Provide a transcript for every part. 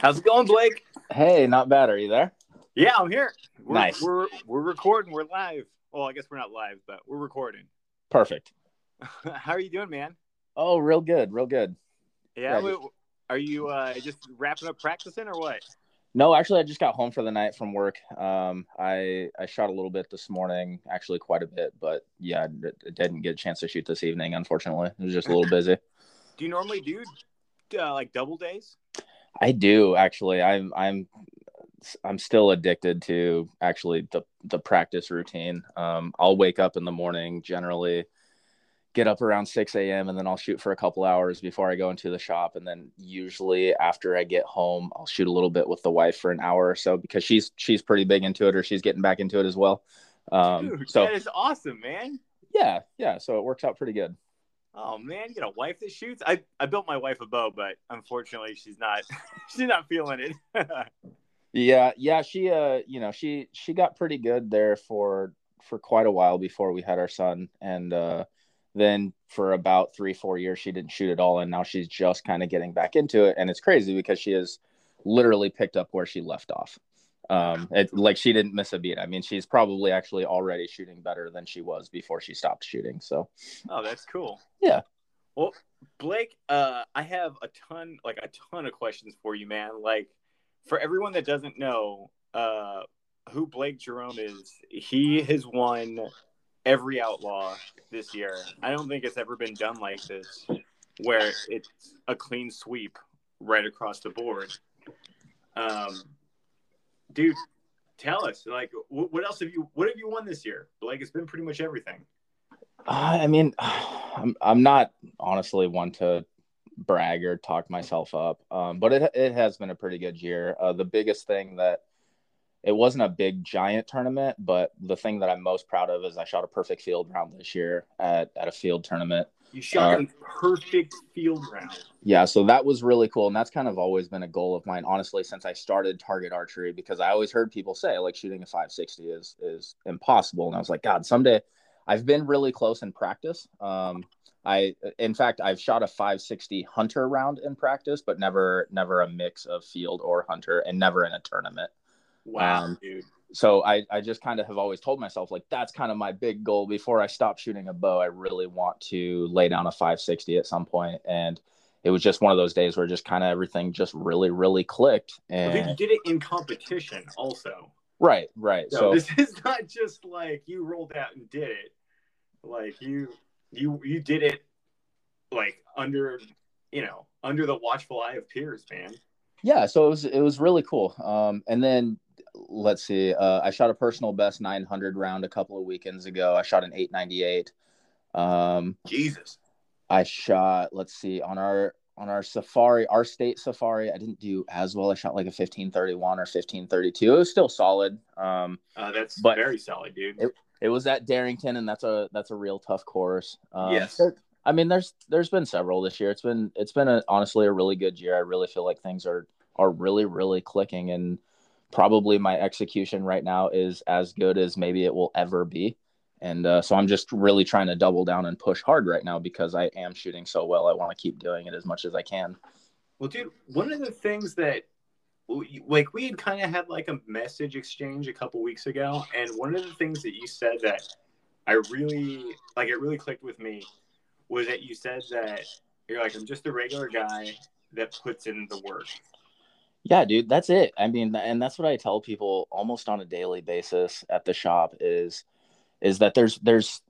How's it going, Blake? Hey, not bad. Are you there? Yeah, I'm here. We're, Nice. We're we're recording. We're live. Well, I guess we're not live, but we're recording. Perfect. How are you doing, man? Oh, real good, real good. Yeah. Are you uh, just wrapping up practicing or what? No, actually, I just got home for the night from work. Um, I I shot a little bit this morning, actually quite a bit, but yeah, I didn't get a chance to shoot this evening. Unfortunately, it was just a little busy. Do you normally do uh, like double days? I do actually. I'm I'm I'm still addicted to actually the the practice routine. Um, I'll wake up in the morning generally, get up around six a.m. and then I'll shoot for a couple hours before I go into the shop, and then usually after I get home, I'll shoot a little bit with the wife for an hour or so because she's she's pretty big into it or she's getting back into it as well. Um, Dude, so that is awesome, man. yeah, yeah, so it works out pretty good. Oh man, you got a wife that shoots. I, I built my wife a bow, but unfortunately, she's not she's not feeling it. Yeah, yeah, she uh, you know, she she got pretty good there for for quite a while before we had our son and uh then for about 3-4 years she didn't shoot at all and now she's just kind of getting back into it and it's crazy because she has literally picked up where she left off. Um it, like she didn't miss a beat. I mean, she's probably actually already shooting better than she was before she stopped shooting. So, oh, that's cool. Yeah. Well, Blake, uh, I have a ton, like a ton of questions for you, man. Like, for everyone that doesn't know, uh, who Blake Jerome is, he has won every outlaw this year. I don't think it's ever been done like this, where it's a clean sweep right across the board. Um, dude, tell us, like, what else have you, what have you won this year? Like it's been pretty much everything. Uh, I mean, I'm I'm not honestly one to brag or talk myself up, um, but it it has been a pretty good year. Uh, the biggest thing that it wasn't a big giant tournament, but the thing that I'm most proud of is I shot a perfect field round this year at at a field tournament. You shot Uh, a perfect field round. Yeah, so that was really cool, and that's kind of always been a goal of mine, honestly, since I started target archery. Because I always heard people say like shooting a 560 is is impossible, and I was like, God, someday. I've been really close in practice. Um, I, in fact, I've shot a 560 hunter round in practice, but never never a mix of field or hunter, and never in a tournament. Wow, Um, dude. So I I just kind of have always told myself like that's kind of my big goal before I stop shooting a bow. I really want to lay down a 560 at some point, and it was just one of those days where just kind of everything just really really clicked. And you did it in competition also. right, right. So So this is not just like you rolled out and did it. Like you you you did it like under you know, under the watchful eye of peers, man. yeah, so it was it was really cool. Um, and then let's see, uh, I shot a personal best 900 round a couple of weekends ago. I shot an 898. Um, Jesus. I shot, let's see, on our on our safari, our state safari, I didn't do as well. I shot like a 1531 or 1532. It was still solid. Um, Uh, that's But- very solid, dude. It- it was at Darrington, and that's a that's a real tough course. Um, Yes. I mean, there's there's been several this year. It's been it's been a, honestly a really good year. I really feel like things are are really really clicking, and probably my execution right now is as good as maybe it will ever be. And uh, so I'm just really trying to double down and push hard right now because I am shooting so well. I want to keep doing it as much as I can. Well, dude, one of the things that like we had kind of had like a message exchange a couple weeks ago, and one of the things that you said that I really like, it really clicked with me, was that you said that you're like, I'm just a regular guy that puts in the work. Yeah, dude, that's it. I mean, and that's what I tell people almost on a daily basis at the shop is is that there's there's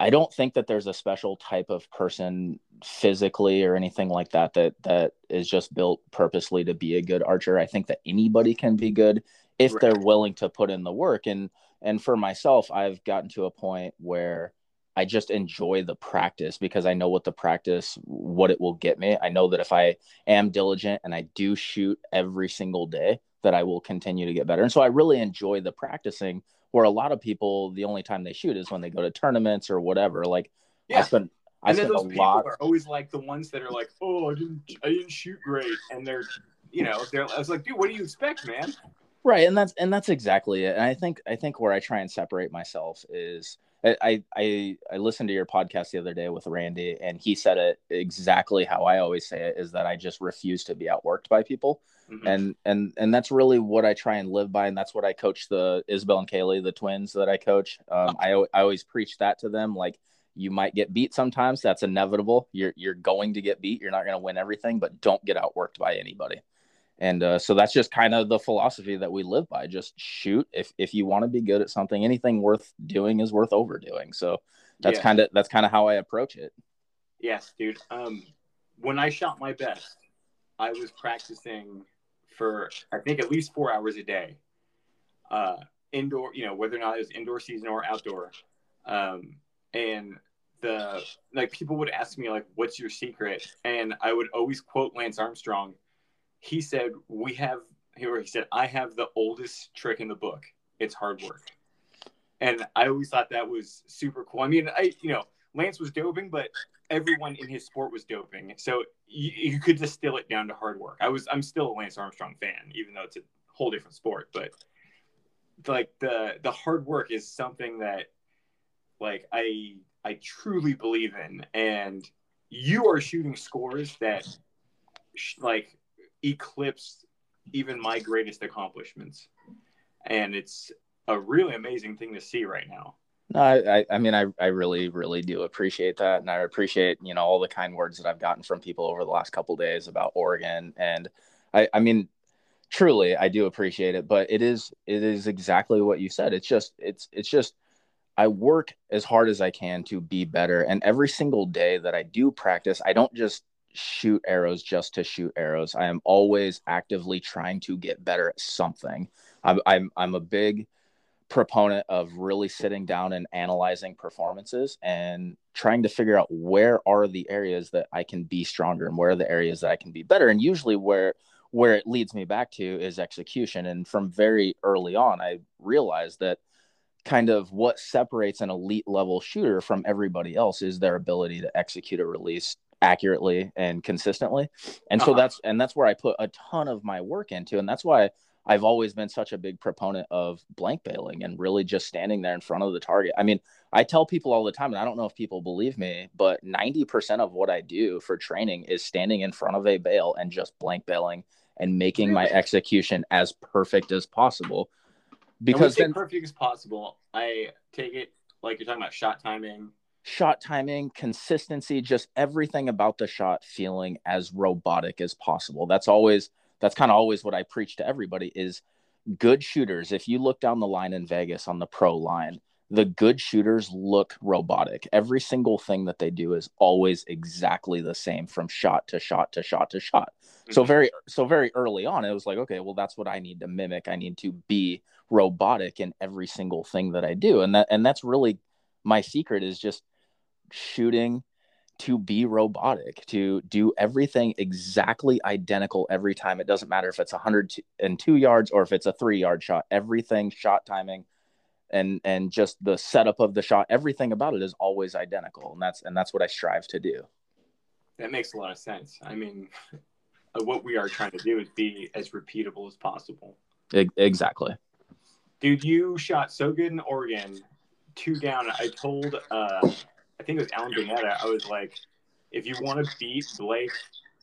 I don't think that there's a special type of person physically or anything like that that that is just built purposely to be a good archer. I think that anybody can be good if Right. they're willing to put in the work and and for myself, I've gotten to a point where I just enjoy the practice because I know what the practice what it will get me. I know that if I am diligent and I do shoot every single day that I will continue to get better. And so I really enjoy the practicing where a lot of people the only time they shoot is when they go to tournaments or whatever. Like yeah. I spend I and then spend those people lot are always like the ones that are like, "Oh, I didn't, I didn't shoot great," and they're, you know, they're. I was like, "Dude, what do you expect, man?" right and that's and that's exactly it. And I think I think where I try and separate myself is I, I I listened to your podcast the other day with Randy, and he said it exactly how I always say it: is that I just refuse to be outworked by people, mm-hmm. and and and that's really what I try and live by, and that's what I coach the Isabel and Kaylee, the twins that I coach. Um, I I always preach that to them, like you might get beat sometimes. That's inevitable. You're you're going to get beat. You're not going to win everything, but don't get outworked by anybody and uh, so that's just kind of the philosophy that we live by just shoot. If if you want to be good at something anything worth doing is worth overdoing. So that's yeah. kind of that's kind of how i approach it. Yes dude. Um when i shot my best i was practicing for i think at least four hours a day. Uh indoor you know whether or not it was indoor season or outdoor. Um and the like people would ask me like what's your secret? And i would always quote lance armstrong he said we have here he said i have the oldest trick in the book. It's hard work. And i always thought that was super cool. I mean i you know lance was doping but everyone in his sport was doping. So you, you could distill it down to hard work. I was i'm still a lance armstrong fan even though it's a whole different sport but like the the hard work is something that like i i truly believe in. And you are shooting scores that like eclipsed even my greatest accomplishments. And it's a really amazing thing to see right now. No, I, I mean, I, I really, really do appreciate that. And I appreciate, you know, all the kind words that I've gotten from people over the last couple days about Oregon. And I, I mean, truly, I do appreciate it, but it is, it is exactly what you said. It's just, it's, it's just, I work as hard as I can to be better. And every single day that I do practice, I don't just shoot arrows just to shoot arrows. I am always actively trying to get better at something. I'm I'm, I'm a big proponent of really sitting down and analyzing performances and trying to figure out where are the areas that I can be stronger and where are the areas that I can be better. And usually where where it leads me back to is execution. And from very early on, I realized that kind of what separates an elite level shooter from everybody else is their ability to execute a release accurately and consistently. And uh-huh. so that's and that's where I put a ton of my work into and that's why I've always been such a big proponent of blank baling and really just standing there in front of the target. I mean, I tell people all the time, and I don't know if people believe me, but 90% of what I do for training is standing in front of a bale and just blank baling and making my execution as perfect as possible. Because then, perfect as possible, I take it like you're talking about shot timing, shot timing, consistency, just everything about the shot feeling as robotic as possible. That's always that's kind of always what I preach to everybody is good shooters. If you look down the line in Vegas on the pro line, the good shooters look robotic. Every single thing that they do is always exactly the same from shot to shot to shot to shot. Mm-hmm. So very so very early on it was like okay, well that's what I need to mimic. I need to be robotic in every single thing that I do. And that and that's really my secret is just shooting to be robotic, to do everything exactly identical every time. It doesn't matter if it's 102 yards or if it's a three yard shot, everything shot timing and and just the setup of the shot everything about it is always identical. And that's and that's what i strive to do. That makes a lot of sense. I mean what we are trying to do is be as repeatable as possible. Exactly. Dude you shot so good in oregon two down. I told uh I think it was Alan Burnetta. I was like, if you want to beat Blake,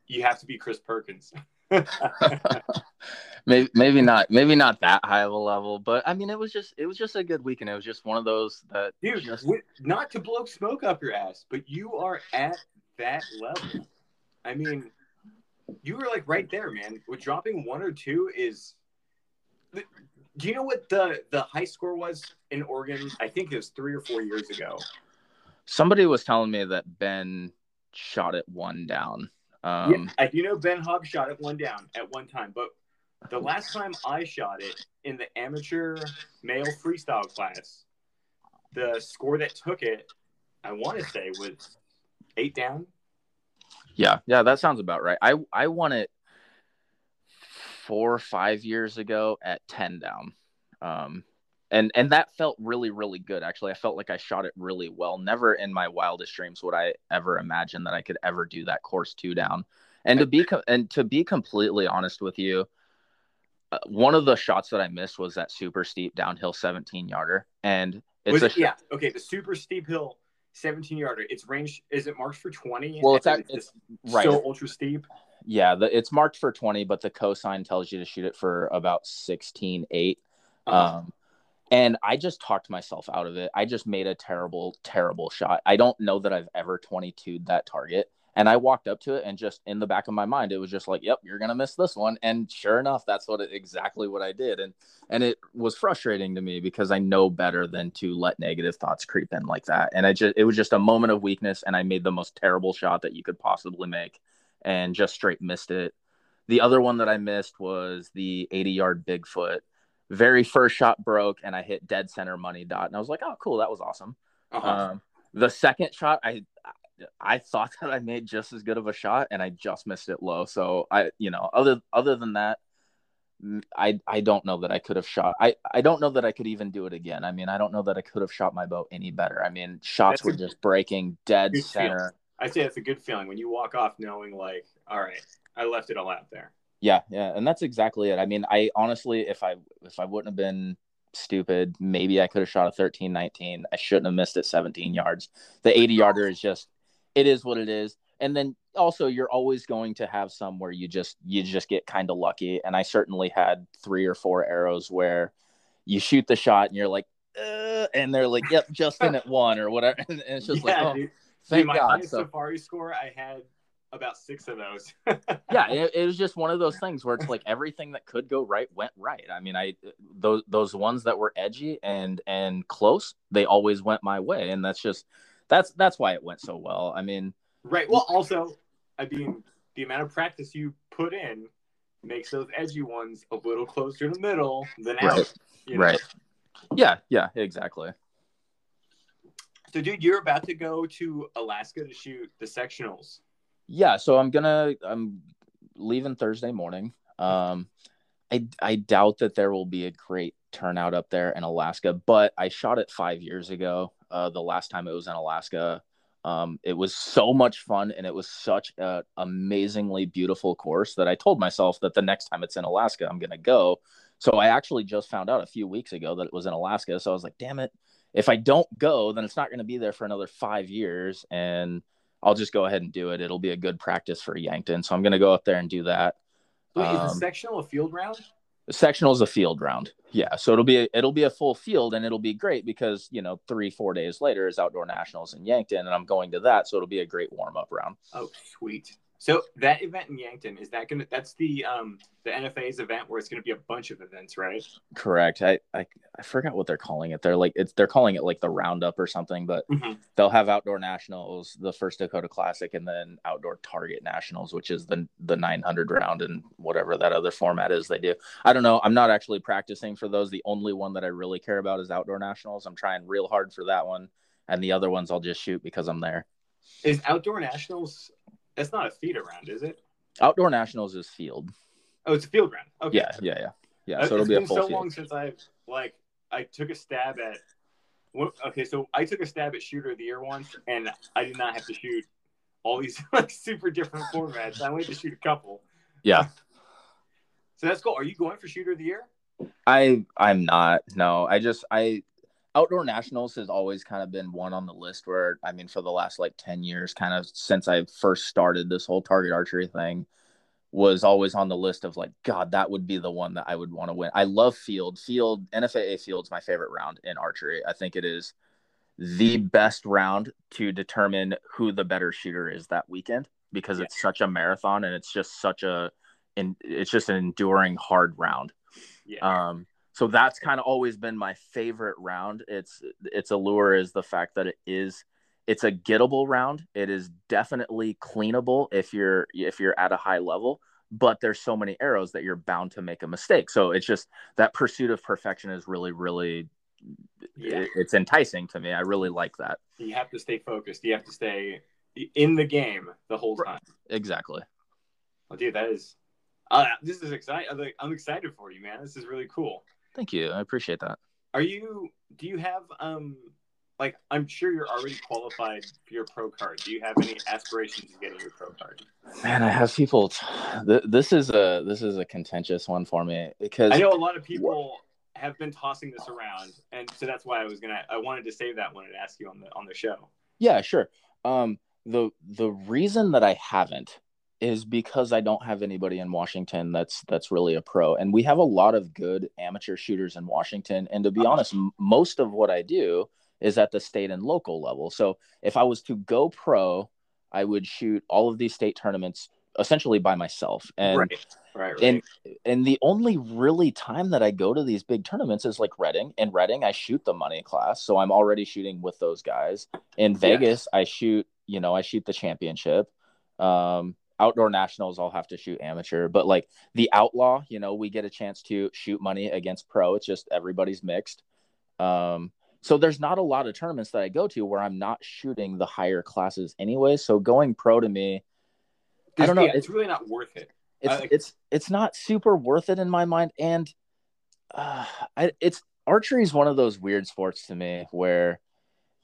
you have to be Chris Perkins. maybe maybe not maybe not that high of a level, but I mean it was just it was just a good weekend. It was just one of those that dude, just... not to blow smoke up your ass, but you are at that level. I mean, you were like right there, man. With dropping one or two is. Do you know what the the high score was in Oregon? I think it was three or four years ago. Somebody was telling me that Ben shot it one down. Um, yeah, I do know Ben Hogg shot it one down at one time, but the last time I shot it in the amateur male freestyle class, the score that took it, I want to say, was eight down. Yeah, yeah, that sounds about right. I I won it four or five years ago at ten down. Um, and and that felt really really good actually i felt like i shot it really well never in my wildest dreams would i ever imagine that i could ever do that course two down and to be and to be completely honest with you uh, one of the shots that i missed was that super steep downhill 17 yarder and It's Was a it- yeah. Okay. The super steep hill, 17 yarder. It's range. Is it marked for 20? Well, it's act- just right. So ultra steep. Yeah, the, it's marked for 20, but the cosine tells you to shoot it for about 16, 8. Uh-huh. Um, and I just talked myself out of it. I just made a terrible, terrible shot. I don't know that I've ever 22'd that target. And I walked up to it and just in the back of my mind, it was just like, yep, you're going to miss this one. And sure enough, that's what it, exactly what I did. And, and it was frustrating to me because I know better than to let negative thoughts creep in like that. And I just, it was just a moment of weakness. And I made the most terrible shot that you could possibly make and just straight missed it. The other one that I missed was the 80 yard Bigfoot. Very first shot broke and I hit dead center money dot. And I was like, oh, cool. That was awesome. Uh-huh. Um, the second shot, I I thought that I made just as good of a shot, and I just missed it low. So I, you know, other other than that, mm, I I don't know that I could have shot. I I don't know that I could even do it again. I mean, I don't know that I could have shot my boat any better. I mean, shots That's were a just breaking dead center. I say it's a good feeling when you walk off knowing, like, all right, I left it all out there. Yeah, yeah, and that's exactly it. I mean, I honestly, if I if I wouldn't have been stupid, maybe I could have shot a 13, 19. I shouldn't have missed it 17 yards. The 80 yarder is just, it is what it is. And then also, you're always going to have some where you just you just get kind of lucky. And I certainly had three or four arrows where you shoot the shot and you're like, uh, and they're like, yep, just in at one or whatever. And it's just yeah, like, oh, dude. thank Dude, my God. highest So safari score, I had about six of those. yeah it, it was just one of those things where it's like everything that could go right went right i mean i those those ones that were edgy and and close they always went my way and that's just that's that's why it went so well i mean right. Well, also, I mean, the amount of practice you put in makes those edgy ones a little closer to the middle than out. You know? right yeah yeah exactly So, dude, you're about to go to Alaska to shoot the sectionals. Yeah so i'm gonna i'm leaving thursday morning. Um i i doubt that there will be a great turnout up there in alaska but i shot it five years ago uh the last time it was in alaska. Um it was so much fun and it was such a amazingly beautiful course that i told myself that the next time it's in alaska i'm gonna go. So i actually just found out a few weeks ago that it was in alaska. So i was like damn it. If i don't go then it's not to be there for another five years. And I'll just go ahead and do it. It'll be a good practice for Yankton. So I'm going to go up there and do that. Wait, is Um, the sectional a field round? The sectional is a field round. Yeah. So it'll be, a, it'll be a full field and it'll be great because, you know, three, four days later is outdoor nationals in Yankton and I'm going to that. So it'll be a great warm up round. Oh, sweet. So that event in Yankton is that gonna? That's the um the NFAA's event where it's gonna be a bunch of events, right? Correct. I, I, I forgot what they're calling it. They're like, it's, they're calling it like the roundup or something, but Mhm. they'll have outdoor nationals, the first Dakota classic, and then outdoor target nationals, which is the, the 900 round and whatever that other format is they do. I don't know. I'm not actually practicing for those. The only one that I really care about is outdoor nationals. I'm trying real hard for that one. And the other ones I'll just shoot because I'm there. Is outdoor nationals? That's not a theater round, is it? Outdoor nationals is field. Oh, it's a field round. Okay. Yeah. Yeah. Yeah. Yeah. Uh, So it'll it's be a been full so field. long since I've like I took a stab at. Okay, so I took a stab at shooter of the year once, and I did not have to shoot all these like super different formats. I only had to shoot a couple. Yeah. So that's cool. Are you going for shooter of the year? I I'm not. No, I just I outdoor nationals has always kind of been one on the list where I mean for the last like 10 years kind of since I first started this whole target archery thing was always on the list of like god that would be the one that I would want to win. I love field. Field NFAA field's my favorite round in archery. I think it is the best round to determine who the better shooter is that weekend because Yeah. it's such a marathon and it's just such a and it's just an enduring hard round. Yeah. Um, so that's kind of always been my favorite round. It's its allure is the fact that it is it's a gettable round. It is definitely cleanable if you're if you're at a high level, but there's so many arrows that you're bound to make a mistake. So it's just that pursuit of perfection is really really yeah. it's enticing to me. I really like that. You have to stay focused. You have to stay in the game the whole time. Exactly. Oh, dude, that is. Uh, this is exciting. I'm excited for you, man. This is really cool. Thank you. I appreciate that. Are you? Do you have um? Like, I'm sure you're already qualified for your pro card. Do you have any aspirations of getting your pro card? Man, I have people. T- th- this is a this is a contentious one for me because I know a lot of people have been tossing this around, and so that's why I was gonna. I wanted to save that one and ask you on the on the show. Yeah, sure. Um, the the reason that I haven't is because I don't have anybody in Washington that's that's really a pro, and we have a lot of good amateur shooters in Washington. And to be honest, m- most of what I do is at the state and local level. So if I was to go pro, I would shoot all of these state tournaments essentially by myself. And right. Right, right. and and the only really time that I go to these big tournaments is like Reading. In Reading, I shoot the money class, so I'm already shooting with those guys. In Vegas, I shoot, you know, I shoot the championship. Um, outdoor nationals, I'll have to shoot amateur, but like the outlaw, you know, we get a chance to shoot money against pro. It's just everybody's mixed. Um, so there's not a lot of tournaments that I go to where I'm not shooting the higher classes anyway. So going pro to me, I don't know. Yeah, it's, really not worth it. It's like... it's it's not super worth it in my mind, and uh, I, it's archery is one of those weird sports to me where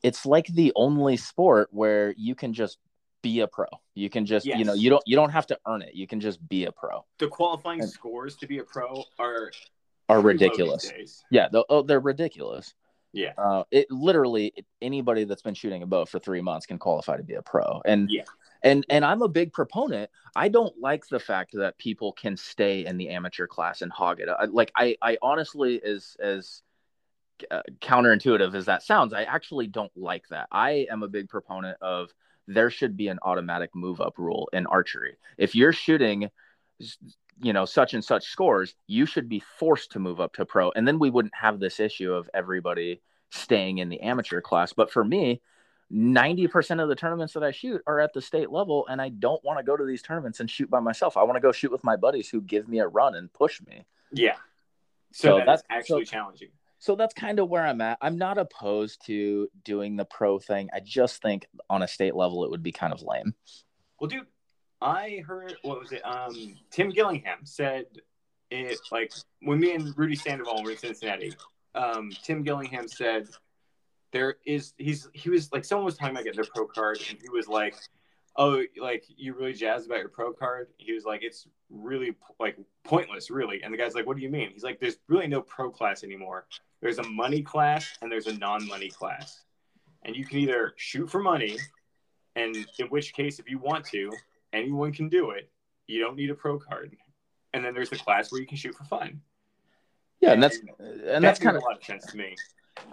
it's like the only sport where you can just be a pro. You can just yes. you know you don't you don't have to earn it. You can just be a pro. The qualifying and, scores to be a pro are are ridiculous. Yeah, oh, they're ridiculous. Yeah. Uh, it literally anybody that's been shooting a bow for three months can qualify to be a pro. And yeah. And and I'm a big proponent. I don't like the fact that people can stay in the amateur class and hog it. I, like I I honestly as as uh, counterintuitive as that sounds, I actually don't like that. I am a big proponent of there should be an automatic move up rule in archery. If you're shooting you know such and such scores you should be forced to move up to pro and then we wouldn't have this issue of everybody staying in the amateur class but for me 90% of the tournaments that I shoot are at the state level and I don't want to go to these tournaments and shoot by myself. I want to go shoot with my buddies who give me a run and push me. Yeah. So, so that's actually so, challenging. So that's kind of where I'm at. I'm not opposed to doing the pro thing. I just think on a state level it would be kind of lame. Well, dude, I heard what was it? Um, Tim Gillingham said it like when me and Rudy Sandoval were in Cincinnati. Um, Tim Gillingham said there is he's he was like someone was talking about getting their pro card and he was like oh like you really jazzed about your pro card? He was like it's really like pointless really. And the guy's like what do you mean? He's like there's really no pro class anymore. There's a money class and there's a non-money class. And you can either shoot for money and in which case if you want to anyone can do it. You don't need a pro card. And then there's the class where you can shoot for fun. Yeah and, that's and that that's kind of a lot of sense to me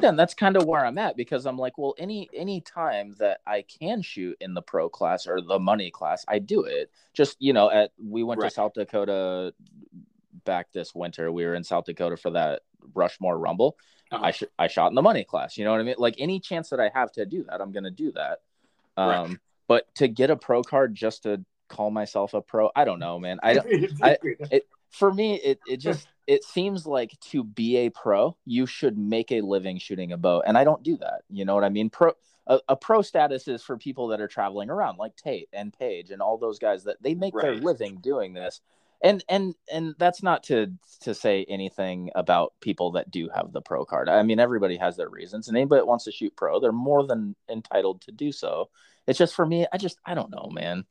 and that's kind of where I'm at because I'm like, well, any any time that I can shoot in the pro class or the money class, I do it. Just you know, at we went right. to South Dakota back this winter. We were in South Dakota for that Rushmore Rumble. Uh-huh. I sh- I shot in the money class. You know what I mean? Like any chance that I have to do that, I'm gonna do that. Um, right. but to get a pro card just to call myself a pro, I don't know, man. I, don't. I it, for me, it it just it seems like to be a pro, you should make a living shooting a bow, and I don't do that. You know what I mean? Pro a, a pro status is for people that are traveling around, like Tate and Paige and all those guys that they make right. their living doing this. And and and that's not to to say anything about people that do have the pro card. I mean, everybody has their reasons, and anybody that wants to shoot pro, they're more than entitled to do so. It's just for me, I just I don't know, man.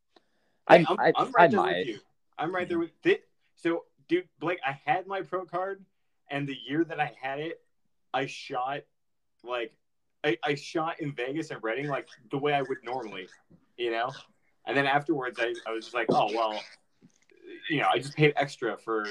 Hey, I'm, I, am right I there might. with you. I'm right there mm-hmm. with it. So dude, Blake, I had my pro card, and the year that I had it, I shot like I, I shot in Vegas and Reading like the way I would normally, you know. And then afterwards, I, I was just like, oh well, you know, I just paid extra for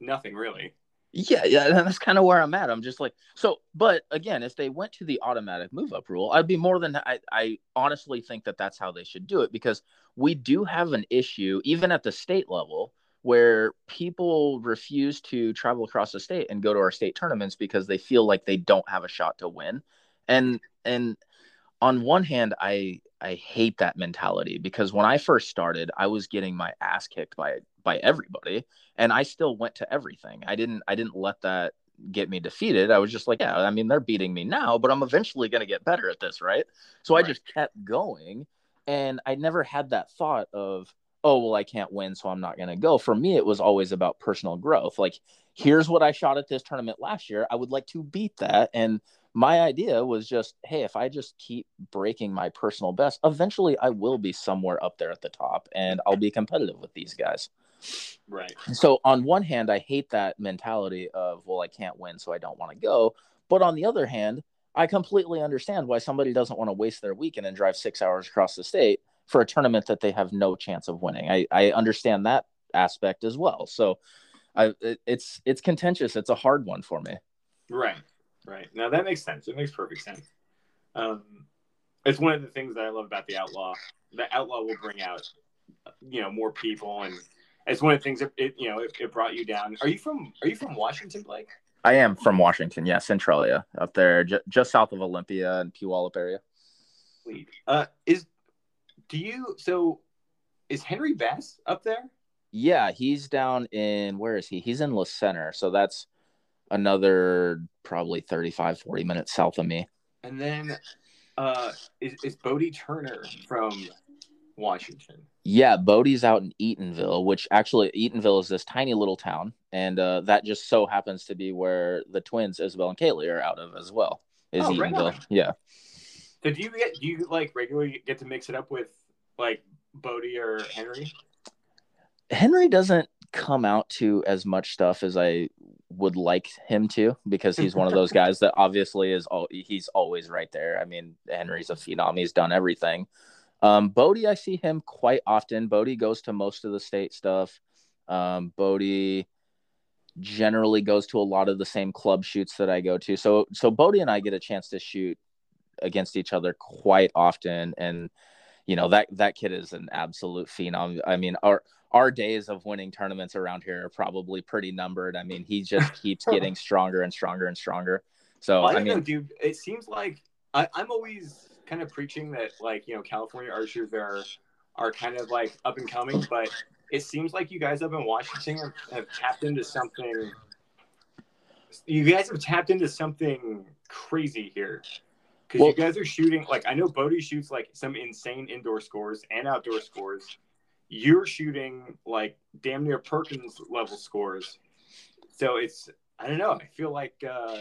nothing really. Yeah, yeah, that's kind of where I'm at. I'm just like, so, but again, if they went to the automatic move up rule, I'd be more than I, I honestly think that that's how they should do it because we do have an issue, even at the state level, where people refuse to travel across the state and go to our state tournaments because they feel like they don't have a shot to win. And and on one hand, I I hate that mentality because when I first started, I was getting my ass kicked by by everybody, and I still went to everything. I didn't I didn't let that get me defeated. I was just like, yeah, I mean, they're beating me now, but I'm eventually going to get better at this, right? So right. I just kept going, and I never had that thought of oh well i can't win so i'm not going to go. For me it was always about personal growth. Like here's what i shot at this tournament last year. I would like to beat that. And my idea was just hey if i just keep breaking my personal best eventually i will be somewhere up there at the top and i'll be competitive with these guys. Right. So on one hand, I hate that mentality of, well, I can't win, so I don't want to go. But on the other hand, I completely understand why somebody doesn't want to waste their weekend and drive six hours across the state for a tournament that they have no chance of winning. I, I understand that aspect as well. So I, it, it's it's contentious. It's a hard one for me. Right. Right. Now that makes sense. It makes perfect sense. Um, it's one of the things that I love about the outlaw. The outlaw will bring out, you know, more people, and it's one of the things that it, you know, it, it brought you down. Are you from Are you from Washington, Blake? I am from Washington. Yeah, Centralia, up there, j- just south of Olympia and Puyallup area. Sweet. Uh, is do you so? Is Henry Bass up there? Yeah, he's down in where is he? He's in La Center, so that's another probably 35 40 minutes south of me. And then uh is, is Bodie Turner from Washington? Yeah, Bodie's out in Eatonville, which actually Eatonville is this tiny little town, and uh, that just so happens to be where the twins Isabel and Kaylee are out of as well. Is Oh, Eatonville? right yeah. So do you get do you like regularly get to mix it up with like Bodie or Henry? Henry doesn't come out to as much stuff as I would like him to because he's one of those guys that obviously is all he's always right there. I mean, Henry's a phenom. He's done everything. Um, Bodie, I see him quite often. Bodie goes to most of the state stuff. Um, Bodie generally goes to a lot of the same club shoots that I go to. So so Bodie and I get a chance to shoot against each other quite often and you know that that kid is an absolute phenom. I mean, our our days of winning tournaments around here are probably pretty numbered. I mean, he just keeps getting stronger and stronger and stronger. So Well, I I don't know, mean, dude. It seems like I, I'm always kind of preaching that, like, you know, California archers are are kind of like up and coming, but it seems like you guys up in Washington have, have tapped into something. You guys have tapped into something crazy here because Well- you guys are shooting. Like, I know Bodie shoots like some insane indoor scores and outdoor scores. You're shooting like damn near Perkins level scores. So it's I don't know. I feel like uh,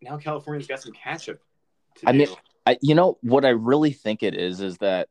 now California's got some catch up. I mean, I, you know what I really think it is is that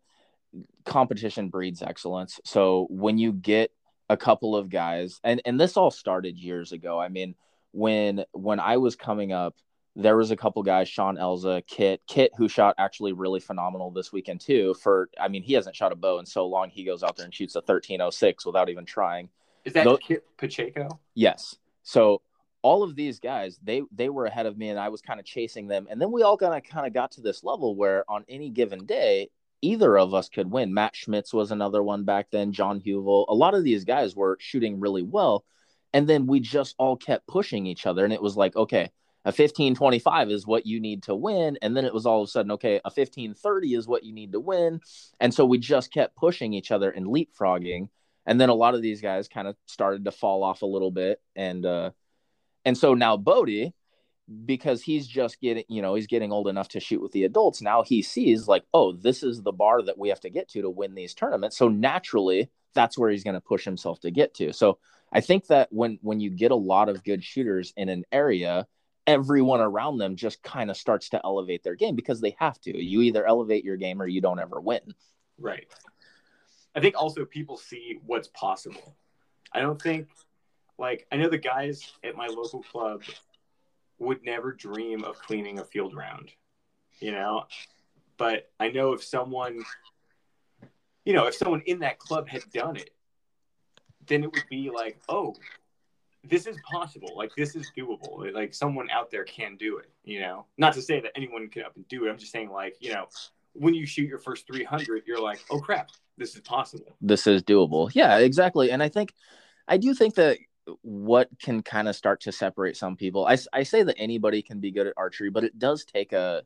competition breeds excellence. So when you get a couple of guys, and and this all started years ago. I mean, when when I was coming up, there was a couple guys, Sean Elza, Kit, Kit, who shot actually really phenomenal this weekend too. For I mean, he hasn't shot a bow in so long. He goes out there and shoots a thirteen oh six without even trying. is that those- Kit Pacheco? Yes. So all of these guys, they they were ahead of me, and I was kind of chasing them. And then we all kind of kind of got to this level where on any given day, either of us could win. Matt Schmitz was another one back then. John Huvel. A lot of these guys were shooting really well, and then we just all kept pushing each other, and it was like, okay. A 1525 is what you need to win. And then it was all of a sudden, okay, a 1530 is what you need to win. And so we just kept pushing each other and leapfrogging and then a lot of these guys kind of started to fall off a little bit and uh and so now Bodie because he's just getting you know he's getting old enough to shoot with the adults now he sees like oh this is the bar that we have to get to to win these tournaments so naturally that's where he's going to push himself to get to so i think that when when you get a lot of good shooters in an area everyone around them just kind of starts to elevate their game because they have to you either elevate your game or you don't ever win Right. I think also people see what's possible. I don't think like I know the guys at my local club would never dream of cleaning a field round, you know. But I know if someone, you know, if someone in that club had done it, then it would be like, oh, this is possible. Like this is doable. Like someone out there can do it. You know, not to say that anyone can up and do it. I'm just saying, like, you know, when you shoot your first 300, you're like, oh crap, this is possible. this is doable. Yeah, exactly. And I think, I do think that what can kind of start to separate some people, I, I say that anybody can be good at archery, but it does take a,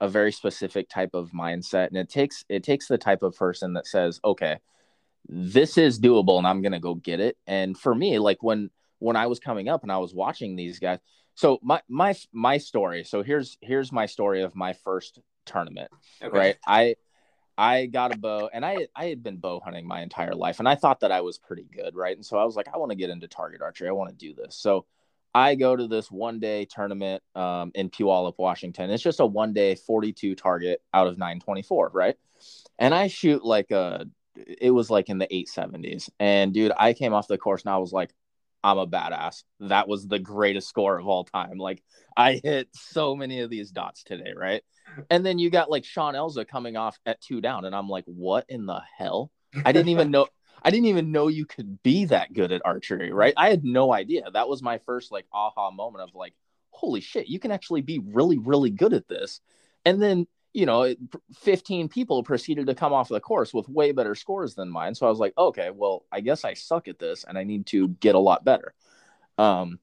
a very specific type of mindset. And it takes, it takes the type of person that says, okay, this is doable and I'm going to go get it. And for me, like when, when I was coming up and I was watching these guys, so my, my, my story. So here's, here's my story of my first tournament Okay. right i i got a bow and i i had been bow hunting my entire life and i thought that i was pretty good right and so i was like i want to get into target archery i want to do this so i go to this one day tournament um, in puyallup washington it's just a one day 42 target out of 924 right and i shoot like a it was like in the 870s. And dude, I came off the course and I was like, I'm a badass. That was the greatest score of all time. Like I hit so many of these dots today, right? And then you got like Sean Elza coming off at two down, and I'm like, what in the hell? I didn't even know I didn't even know you could be that good at archery, right? I had no idea. That was my first like aha moment of like, holy shit, you can actually be really, really good at this. And then you know, 15 people proceeded to come off the course with way better scores than mine. So I was like, okay, well, I guess I suck at this and I need to get a lot better. Um,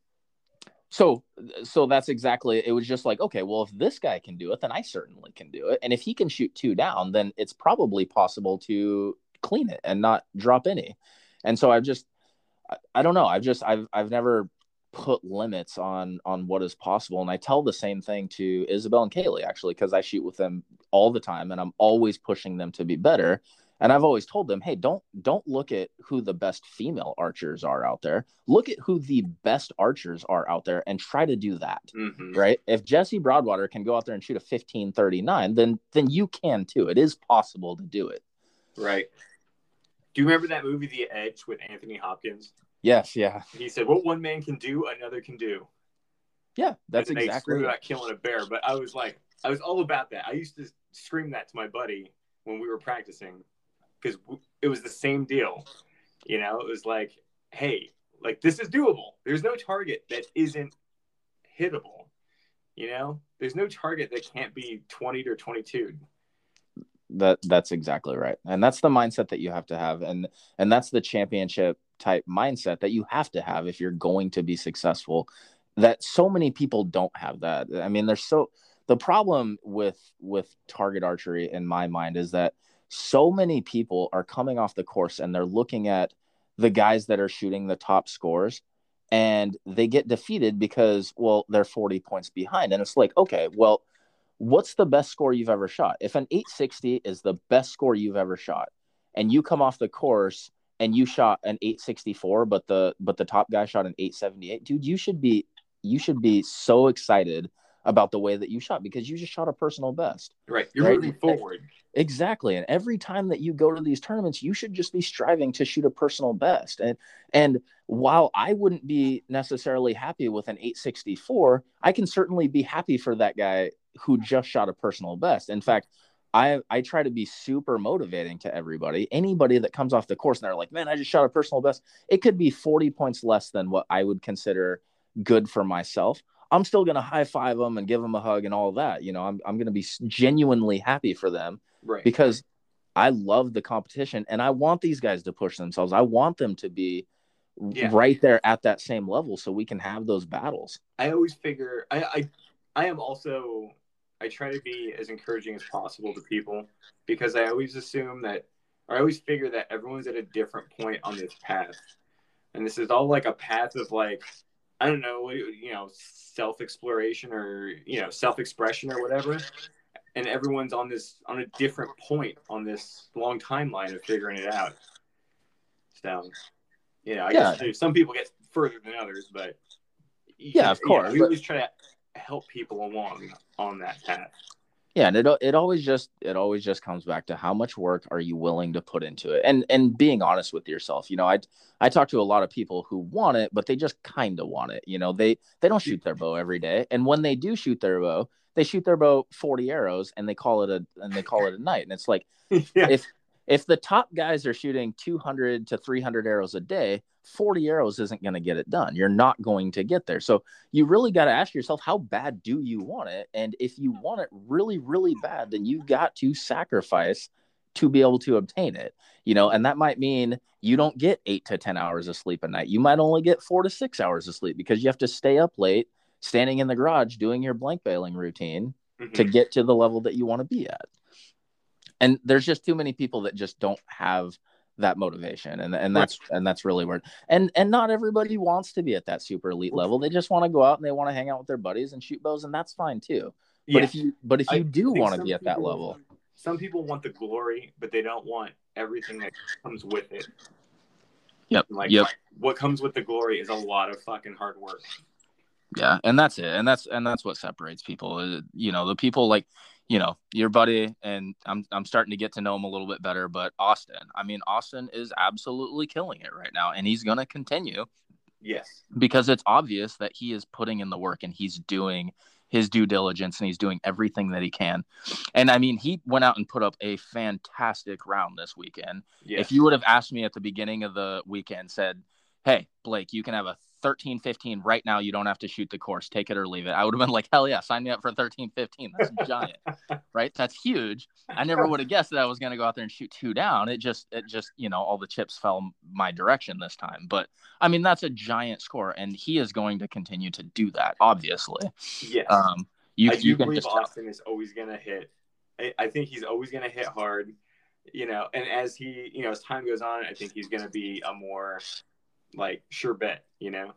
so, so that's exactly, it was just like, okay, well, if this guy can do it, then I certainly can do it. And if he can shoot two down, then it's probably possible to clean it and not drop any. And so I've just, I, I don't know. I've just, I've, I've never put limits on on what is possible. And i tell the same thing to isabel and kaylee actually because i shoot with them all the time and i'm always pushing them to be better. And i've always told them hey don't don't look at who the best female archers are out there. Look at who the best archers are out there and try to do that. Mm-hmm. right? If jesse broadwater can go out there and shoot a 1539 then then you can too. It is possible to do it. Right. Do you remember that movie the edge with anthony hopkins Yes, yeah. He said, "What one man can do, another can do." Yeah, that's and exactly. They about killing a bear, but I was like, I was all about that. I used to scream that to my buddy when we were practicing because it was the same deal. You know, it was like, hey, like this is doable. There's no target that isn't hittable. You know, there's no target that can't be 20 to 22 that that's exactly right and that's the mindset that you have to have and and that's the championship type mindset that you have to have if you're going to be successful that so many people don't have that. I mean there's so the problem with with target archery in my mind is that so many people are coming off the course and they're looking at the guys that are shooting the top scores and they get defeated because well they're 40 points behind. And it's like okay well what's the best score you've ever shot? If an 860 is the best score you've ever shot and you come off the course and you shot an 864 but the but the top guy shot an 878 dude you should be you should be so excited about the way that you shot because you just shot a personal best. Right you're right? moving forward. exactly and every time that you go to these tournaments you should just be striving to shoot a personal best and and while i wouldn't be necessarily happy with an 864 i can certainly be happy for that guy who just shot a personal best. In fact I I try to be super motivating to everybody. Anybody that comes off the course and they're like, "Man, I just shot a personal best." It could be 40 points less than what I would consider good for myself. I'm still going to high five them and give them a hug and all that. You know, I'm I'm going to be genuinely happy for them right. because I love the competition and I want these guys to push themselves. I want them to be yeah. right there at that same level so we can have those battles. I always figure I I, I am also I try to be as encouraging as possible to people because I always assume that, or I always figure that everyone's at a different point on this path. And this is all like a path of like, I don't know, you know, self exploration or, you know, self expression or whatever. And everyone's on this, on a different point on this long timeline of figuring it out. So, you know, I yeah. guess some people get further than others, but yeah, of course. we always try to help people along on that path. Yeah, and it it always just it always just comes back to how much work are you willing to put into it, and and being honest with yourself. You know, I I talk to a lot of people who want it, but they just kind of want it. You know, they they don't shoot their bow every day, and when they do shoot their bow, they shoot their bow forty arrows, and they call it a and they call it a night. And it's like yeah. if if the top guys are shooting 200 to 300 arrows a day 40 arrows isn't going to get it done. You're not going to get there. So you really got to ask yourself how bad do you want it? And if you want it really really bad then you've got to sacrifice to be able to obtain it you know? And that might mean you don't get 8 to 10 hours of sleep a night. You might only get 4 to 6 hours of sleep because you have to stay up late standing in the garage doing your blank baling routine mm-hmm. to get to the level that you want to be at and there's just too many people that just don't have that motivation and and that's right. and that's really weird and and not everybody wants to be at that super elite level they just want to go out and they want to hang out with their buddies and shoot bows and that's fine too yeah. but if you but if you I do want to be at that level some people want the glory but they don't want everything that comes with it yep like yep. what comes with the glory is a lot of fucking hard work yeah and that's it and that's and that's what separates people uh, you know the people like you know, your buddy, and I'm I'm starting to get to know him a little bit better. But Austin, I mean, Austin is absolutely killing it right now, and he's going to continue. Yes, because it's obvious that he is putting in the work and he's doing his due diligence and he's doing everything that he can. And I mean, he went out and put up a fantastic round this weekend. Yes. If you would have asked me at the beginning of the weekend, said, Hey, Blake, you can have a 13 15 right now you don't have to shoot the course. Take it or leave it. I would have been like hell yeah sign me up for 13 15 that's giant right? That's huge. I never would have guessed that i was going to go out there and shoot two down. It just it just you know all the chips fell my direction this time. But i mean that's a giant score and he is going to continue to do that obviously. Yes. Um you, I do you believe austin is always going to hit. I, I think he's always going to hit hard you know and as he you know as time goes on i think he's going to be a more like sure bet, you know.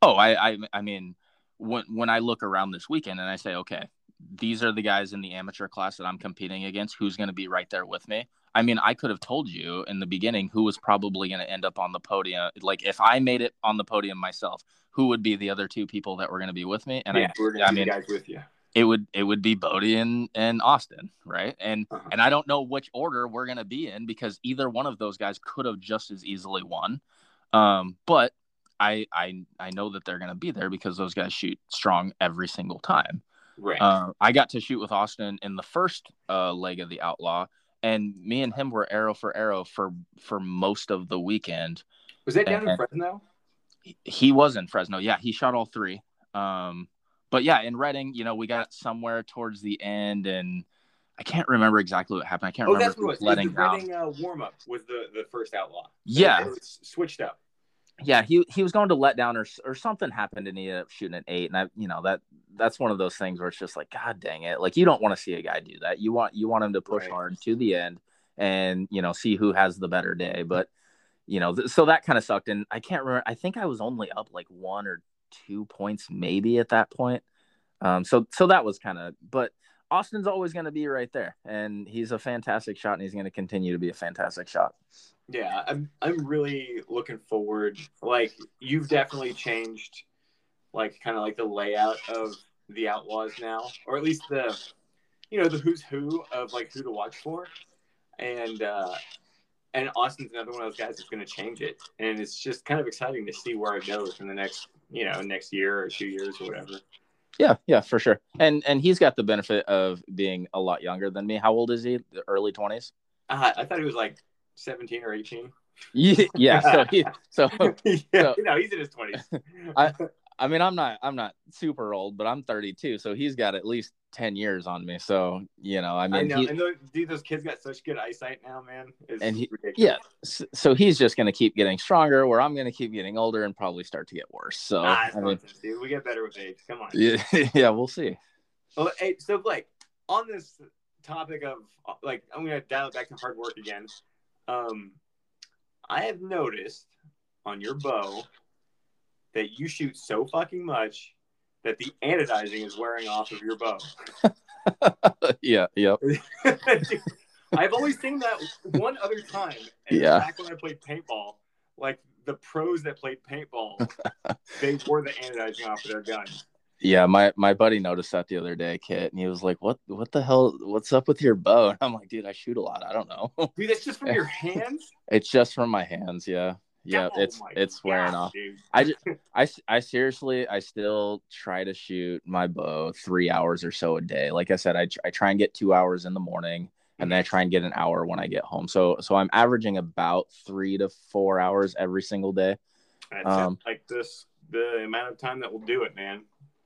Oh, I I I mean, when when I look around this weekend and I say, okay, these are the guys in the amateur class that I'm competing against. Who's going to be right there with me? I mean, I could have told you in the beginning who was probably going to end up on the podium. Like, if I made it on the podium myself, who would be the other two people that were going to be with me? And yeah, I, we're going to I mean, guys with you. It would it would be Bodie and, and Austin, right? And uh-huh. and I don't know which order we're going to be in because either one of those guys could have just as easily won. Um, but I I I know that they're going to be there because those guys shoot strong every single time. Right. Uh, I got to shoot with Austin in the first uh, leg of the Outlaw, and me and him were arrow for arrow for for most of the weekend. Was that down and, in Fresno? He was in Fresno. Yeah, he shot all three. Um, but yeah, in Redding, you know, we got somewhere towards the end, and I can't remember exactly what happened. I can't oh, remember. That's what it was. Letting the Redding uh, warm up was the the first Outlaw. Yeah, it switched up yeah, he he was going to let down or or something happened and he ended up shooting an eight. And I, you know, that that's one of those things where it's just like, God dang it. Like you don't want to see a guy do that. You want you want him to push right. hard to the end and, you know, see who has the better day. But, you know, th- so that kind of sucked. And I can't remember. I think I was only up like one or two points maybe at that point. Um, so so that was kind of but Austin's always going to be right there, and he's a fantastic shot, and he's going to continue to be a fantastic shot. Yeah, I'm I'm really looking forward. Like you've definitely changed, like kind of like the layout of the Outlaws now, or at least the, you know, the who's who of like who to watch for, and uh, and Austin's another one of those guys that's going to change it, and it's just kind of exciting to see where it goes in the next, you know, next year or two years or whatever. Yeah, yeah, for sure. And and he's got the benefit of being a lot younger than me. How old is he? The early twenties. Uh, I thought he was like seventeen or eighteen. Yeah, yeah. So he, so yeah, so, no, he's in his twenties. I I mean, I'm not I'm not super old, but I'm 32, so he's got at least 10 years on me. So you know, I mean, I know. He, and those, dude, those kids got such good eyesight now, man. It's and he, ridiculous. yeah, so he's just going to keep getting stronger, where I'm going to keep getting older and probably start to get worse. So nah, I mean, dude, we get better with age. Come on. Yeah, yeah, we'll see. Well, hey, so Blake, on this topic of like, I'm going to dial it back to hard work again. Um, I have noticed on your bow that you shoot so fucking much that the anodizing is wearing off of your bow. yeah, yep. I've only seen that one other time. yeah. Back when I played paintball, like the pros that played paintball, they wore the anodizing off of their guns. Yeah, my my buddy noticed that the other day, Kit, and he was like, "What what the hell? What's up with your bow?" And I'm like, "Dude, I shoot a lot. I don't know." Dude, that's just from your hands. it's just from my hands. Yeah yeah oh it's it's wearing off dude. i just I, I seriously i still try to shoot my bow three hours or so a day like i said i, I try and get two hours in the morning and then i try and get an hour when i get home so so i'm averaging about three to four hours every single day um, like this the amount of time that will do it man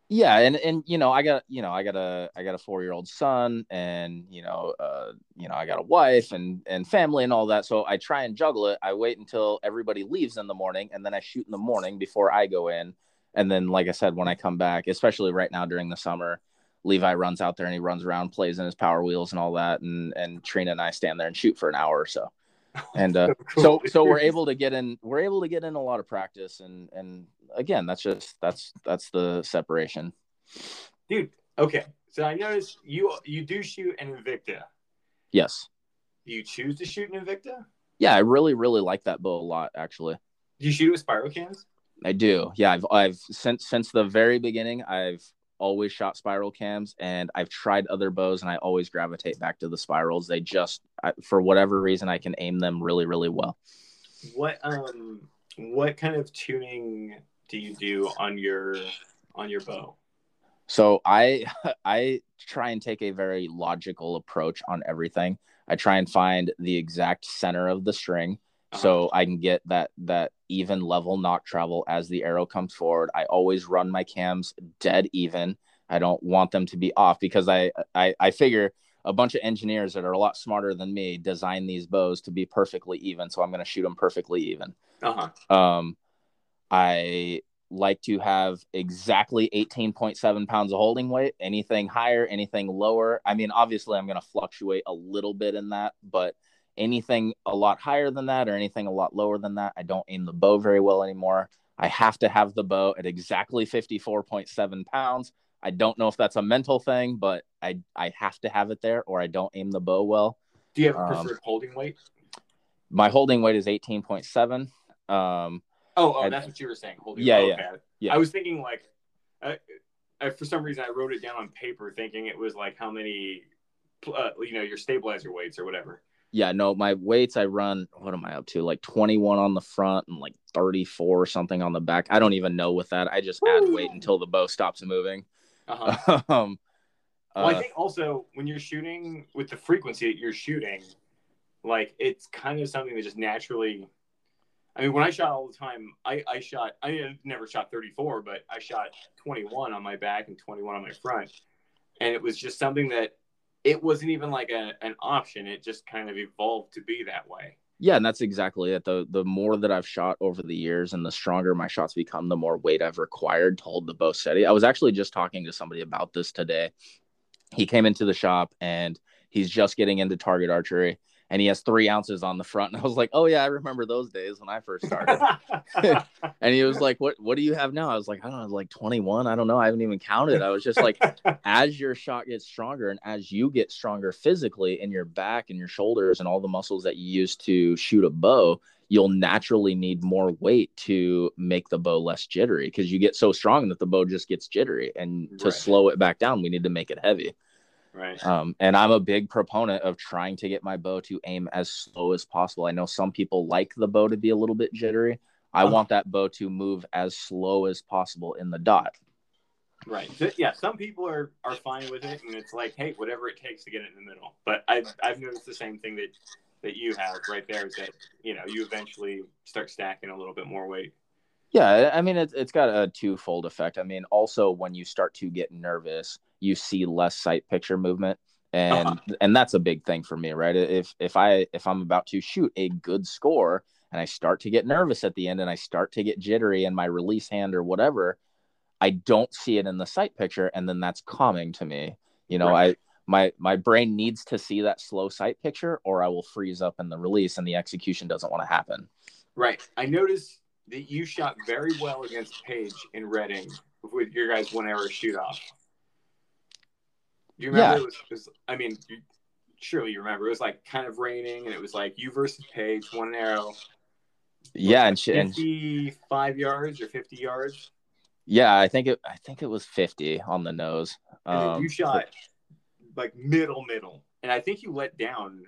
yeah and and you know i got you know i got a i got a four year old son and you know uh you know i got a wife and and family and all that so i try and juggle it. I wait until everybody leaves in the morning and then i shoot in the morning before i go in. And then like i said when i come back especially right now during the summer levi runs out there and he runs around plays in his power wheels and all that and and trina and i stand there and shoot for an hour or so and uh, so so we're able to get in we're able to get in a lot of practice and and again that's just that's that's the separation. Dude okay. So i noticed you you do shoot an invicta. Yes. Do you choose to shoot an invicta? Yeah i really really like that bow a lot actually. Do you shoot it with spiral cams? I do. Yeah i've i've since since the very beginning i've always shot spiral cams, and I've tried other bows, and I always gravitate back to the spirals. They just, I, for whatever reason, I can aim them really, really well. What um, what kind of tuning do you do on your on your bow? So I I try and take a very logical approach on everything. I try and find the exact center of the string uh-huh. so I can get that that even level nock travel as the arrow comes forward. I always run my cams dead even. I don't want them to be off because I I, I figure a bunch of engineers that are a lot smarter than me design these bows to be perfectly even. So I'm going to shoot them perfectly even. Uh-huh. Um, I like to have exactly 18.7 pounds of holding weight. Anything higher, anything lower. I mean, obviously, I'm going to fluctuate a little bit in that, but anything a lot higher than that or anything a lot lower than that, I don't aim the bow very well anymore. I have to have the bow at exactly 54.7 pounds. I don't know if that's a mental thing, but I I have to have it there or I don't aim the bow well. Do you have a um, preferred um, holding weight? My holding weight is 18.7. Um, Oh, oh, that's what you were saying. Holding yeah, yeah, okay. yeah. I was thinking like, I, I, for some reason, I wrote it down on paper, thinking it was like how many, uh, you know, your stabilizer weights or whatever. Yeah, no, my weights I run. What am I up to? Like twenty one on the front and like thirty four or something on the back. I don't even know with that. I just Woo! add weight until the bow stops moving. Uh-huh. um, well, uh, I think also when you're shooting with the frequency that you're shooting, like it's kind of something that just naturally I mean, when I shot all the time, I, I shot, I never shot 34, but I shot 21 on my back and 21 on my front. And it was just something that it wasn't even like a, an option. It just kind of evolved to be that way. Yeah, and that's exactly it. The the more that I've shot over the years and the stronger my shots become, the more weight I've required to hold the bow steady. I was actually just talking to somebody about this today. He came into the shop and he's just getting into target archery and he has three ounces on the front. And I was like, oh yeah, I remember those days when I first started. and he was like, what What do you have now? I was like, I don't know, like 21. I don't know. I haven't even counted. I was just like, as your shot gets stronger and as you get stronger physically in your back and your shoulders and all the muscles that you use to shoot a bow, you'll naturally need more weight to make the bow less jittery because you get so strong that the bow just gets jittery. And to right. slow it back down, we need to make it heavy. Right. Um, and I'm a big proponent of trying to get my bow to aim as slow as possible. I know some people like the bow to be a little bit jittery. I uh-huh. want that bow to move as slow as possible in the dot. Right. Yeah. Some people are are fine with it, and it's like, hey, whatever it takes to get it in the middle. But I've I've noticed the same thing that that you have right there is that you know you eventually start stacking a little bit more weight. Yeah, I mean it's it's got a twofold effect. I mean, also when you start to get nervous, you see less sight picture movement, and uh-huh. and that's a big thing for me, right? If if I if I'm about to shoot a good score and I start to get nervous at the end and I start to get jittery in my release hand or whatever, I don't see it in the sight picture, and then that's calming to me. You know, right. I my my brain needs to see that slow sight picture, or I will freeze up in the release, and the execution doesn't want to happen. Right. I noticed that you shot very well against Paige in Redding with your guys' one hour shoot off. Do you remember? Yeah. It was, it was, I mean, you, surely you remember. It was like kind of raining, and it was like you versus Paige, one arrow. Yeah, like and she, fifty-five yards or fifty yards. Yeah, I think it. I think it was fifty on the nose. Um, you shot like middle, middle, and I think you let down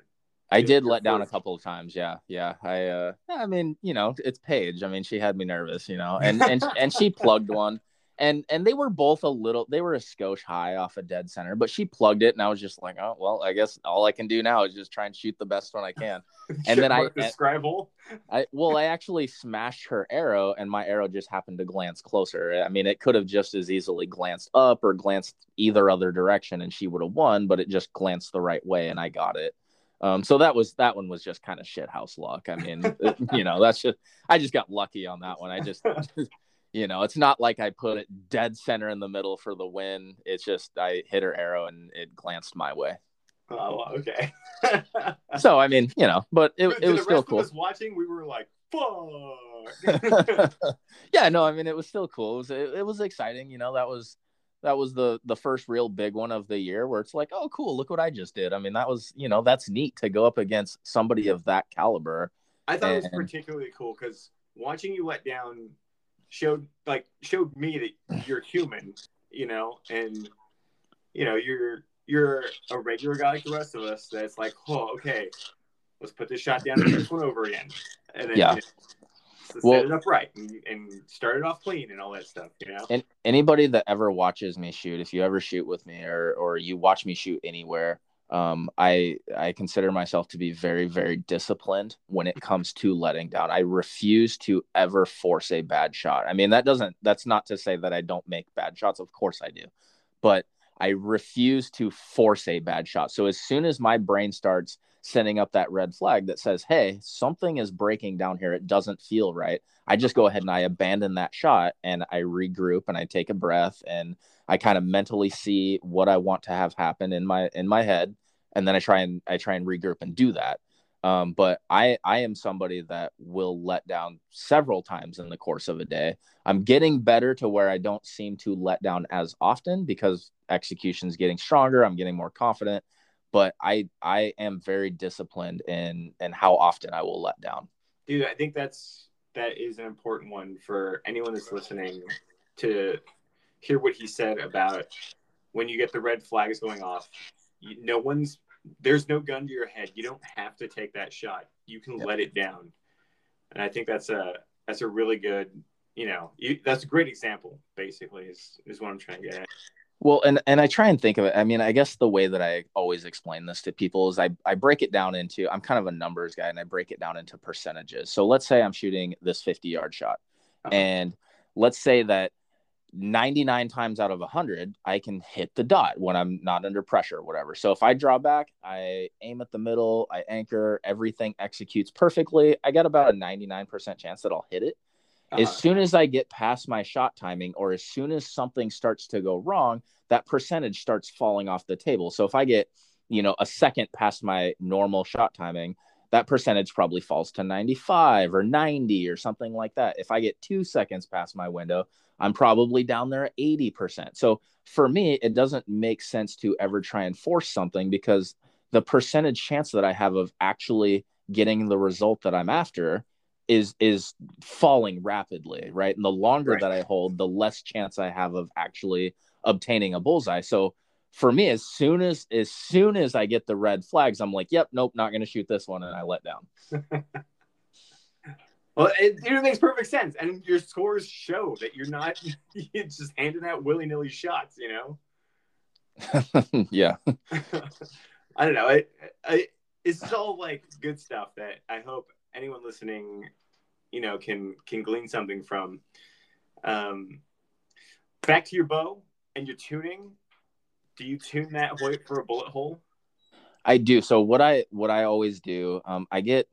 I did let down a couple of times. Yeah, yeah. I, uh, I mean, you know, it's Paige. I mean, she had me nervous, you know, and and and she plugged one, and and they were both a little. They were a skosh high off a dead center, but she plugged it, and I was just like, oh well, I guess all I can do now is just try and shoot the best one I can. And then I describe hole. I well, I actually smashed her arrow, and my arrow just happened to glance closer. I mean, it could have just as easily glanced up or glanced either other direction, and she would have won, but it just glanced the right way, and I got it. Um, so that was that one was just kind of shit house luck. I mean, you know, that's just I just got lucky on that one. I just, you know, it's not like I put it dead center in the middle for the win. It's just I hit her arrow and it glanced my way. Oh, okay. so I mean, you know, but it, it was still cool. watching, we were like, "Fuck." yeah, no, I mean, it was still cool. It was it, it was exciting. You know, that was that was the the first real big one of the year where it's like oh cool look what i just did i mean that was you know that's neat to go up against somebody of that caliber i thought and... it was particularly cool because watching you let down showed like showed me that you're human you know, and you know, you're you're a regular guy like the rest of us that's like, oh, okay, let's put this shot down and this one over again. And then Yeah. you know, so Well- set it up right and, and start it off clean and all that stuff, you know? And anybody that ever watches me shoot, if you ever shoot with me or or you watch me shoot anywhere, um, I I consider myself to be very very disciplined when it comes to letting down. I refuse to ever force a bad shot. I mean that doesn't that's not to say that I don't make bad shots. Of course I do, but I refuse to force a bad shot. So as soon as my brain starts sending up that red flag that says, "Hey, something is breaking down here. It doesn't feel right." I just go ahead and I abandon that shot and I regroup and I take a breath and I kind of mentally see what I want to have happen in my in my head and then I try and I try and regroup and do that. Um, but I I am somebody that will let down several times in the course of a day. I'm getting better to where I don't seem to let down as often because execution's getting stronger. I'm getting more confident, but I I am very disciplined in in how often I will let down. Dude, I think that's that is an important one for anyone that's listening to hear what he said about when you get the red flags going off. You, no one's there's no gun to your head. You don't have to take that shot. You can Yep. let it down, and I think that's a that's a really good you know you, that's a great example. Basically, is is what I'm trying to get at. Well, and and I try and think of it. I mean, I guess the way that I always explain this to people is I I break it down into I'm kind of a numbers guy and I break it down into percentages. So let's say I'm shooting this 50 yard shot, Uh-huh. and let's say that 99 times out of 100 I can hit the dot when I'm not under pressure or whatever. So if I draw back, I aim at the middle, I anchor, everything executes perfectly. I got about a 99% chance that I'll hit it Uh-huh. as soon as I get past my shot timing or as soon as something starts to go wrong, that percentage starts falling off the table. So if I get, you know, a second past my normal shot timing, that percentage probably falls to 95 or 90 or something like that. If I get two seconds past my window, I'm probably down there at 80%. So for me, it doesn't make sense to ever try and force something because the percentage chance that I have of actually getting the result that I'm after is is falling rapidly, right? And the longer Right. that I hold, the less chance I have of actually obtaining a bullseye. So for me, as soon as as soon as I get the red flags, I'm like, yep, nope, not going to shoot this one, and I let down. Well, it, it makes perfect sense, and your scores show that you're not you're just handing out willy nilly shots. You know, yeah, I don't know. It, I, it's all like good stuff that I hope anyone listening, you know, can can glean something from. Um, back to your bow and your tuning. Do you tune that Hoyt for a bullet hole? I do. So what I what I always do, um, I get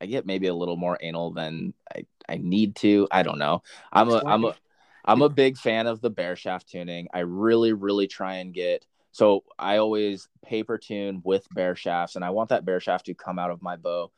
I get maybe a little more anal than I I need to. I don't know. I'm a I'm a I'm a big fan of the bare shaft tuning. I really, really try and get so I always paper tune with bare shafts, and I want that bare shaft to come out of my bow.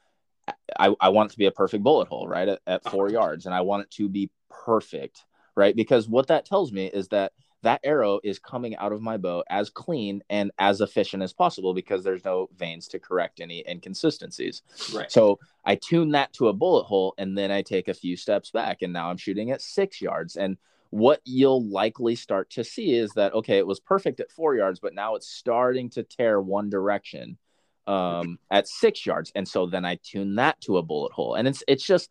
I, I want it to be a perfect bullet hole, right? At, at four yards, and I want it to be perfect, right? Because what that tells me is that that arrow is coming out of my bow as clean and as efficient as possible because there's no vanes to correct any inconsistencies. Right. So I tune that to a bullet hole and then I take a few steps back and now I'm shooting at six yards. And what you'll likely start to see is that, okay, it was perfect at four yards, but now it's starting to tear one direction um, at six yards. And so then I tune that to a bullet hole. And it's, it's just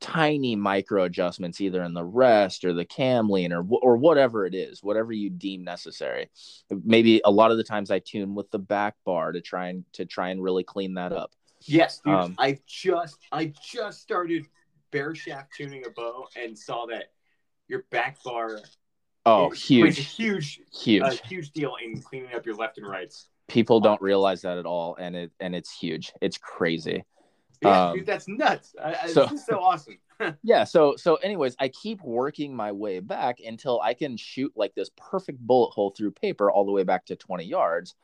tiny micro adjustments either in the rest or the cam lean or, or whatever it is, whatever you deem necessary. Maybe a lot of the times I tune with the back bar to try and, to try and really clean that up. Yes, dude. Um, I just I just started bare shaft tuning a bow and saw that your back bar Oh, is- huge, huge huge. a huge deal in cleaning up your left and rights. People don't realize that at all, and it and it's huge. It's crazy. Yeah, Um, dude, that's nuts. I, I, so- this is so awesome. Yeah. So so anyways, I keep working my way back until I can shoot like this perfect bullet hole through paper all the way back to 20 yards.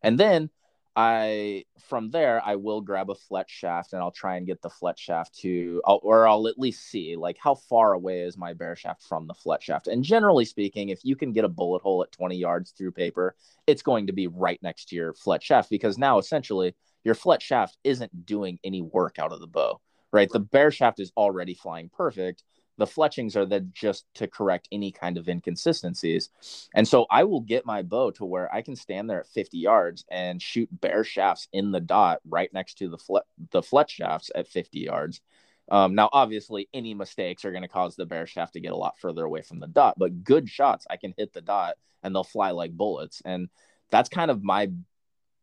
And then I from there I will grab a fletch shaft and I'll try and get the fletch shaft to I'll, or I'll at least see like how far away is my bare shaft from the fletch shaft. And generally speaking, if you can get a bullet hole at 20 yards through paper, it's going to be right next to your fletch shaft because now essentially your fletch shaft isn't doing any work out of the bow right? The bare shaft is already flying perfect. The fletchings are then just to correct any kind of inconsistencies. And so I will get my bow to where I can stand there at 50 yards and shoot bare shafts in the dot right next to the the fletch shafts at 50 yards. Um, now, obviously, any mistakes are going to cause the bare shaft to get a lot further away from the dot, but good shots, I can hit the dot and they'll fly like bullets. And that's kind of my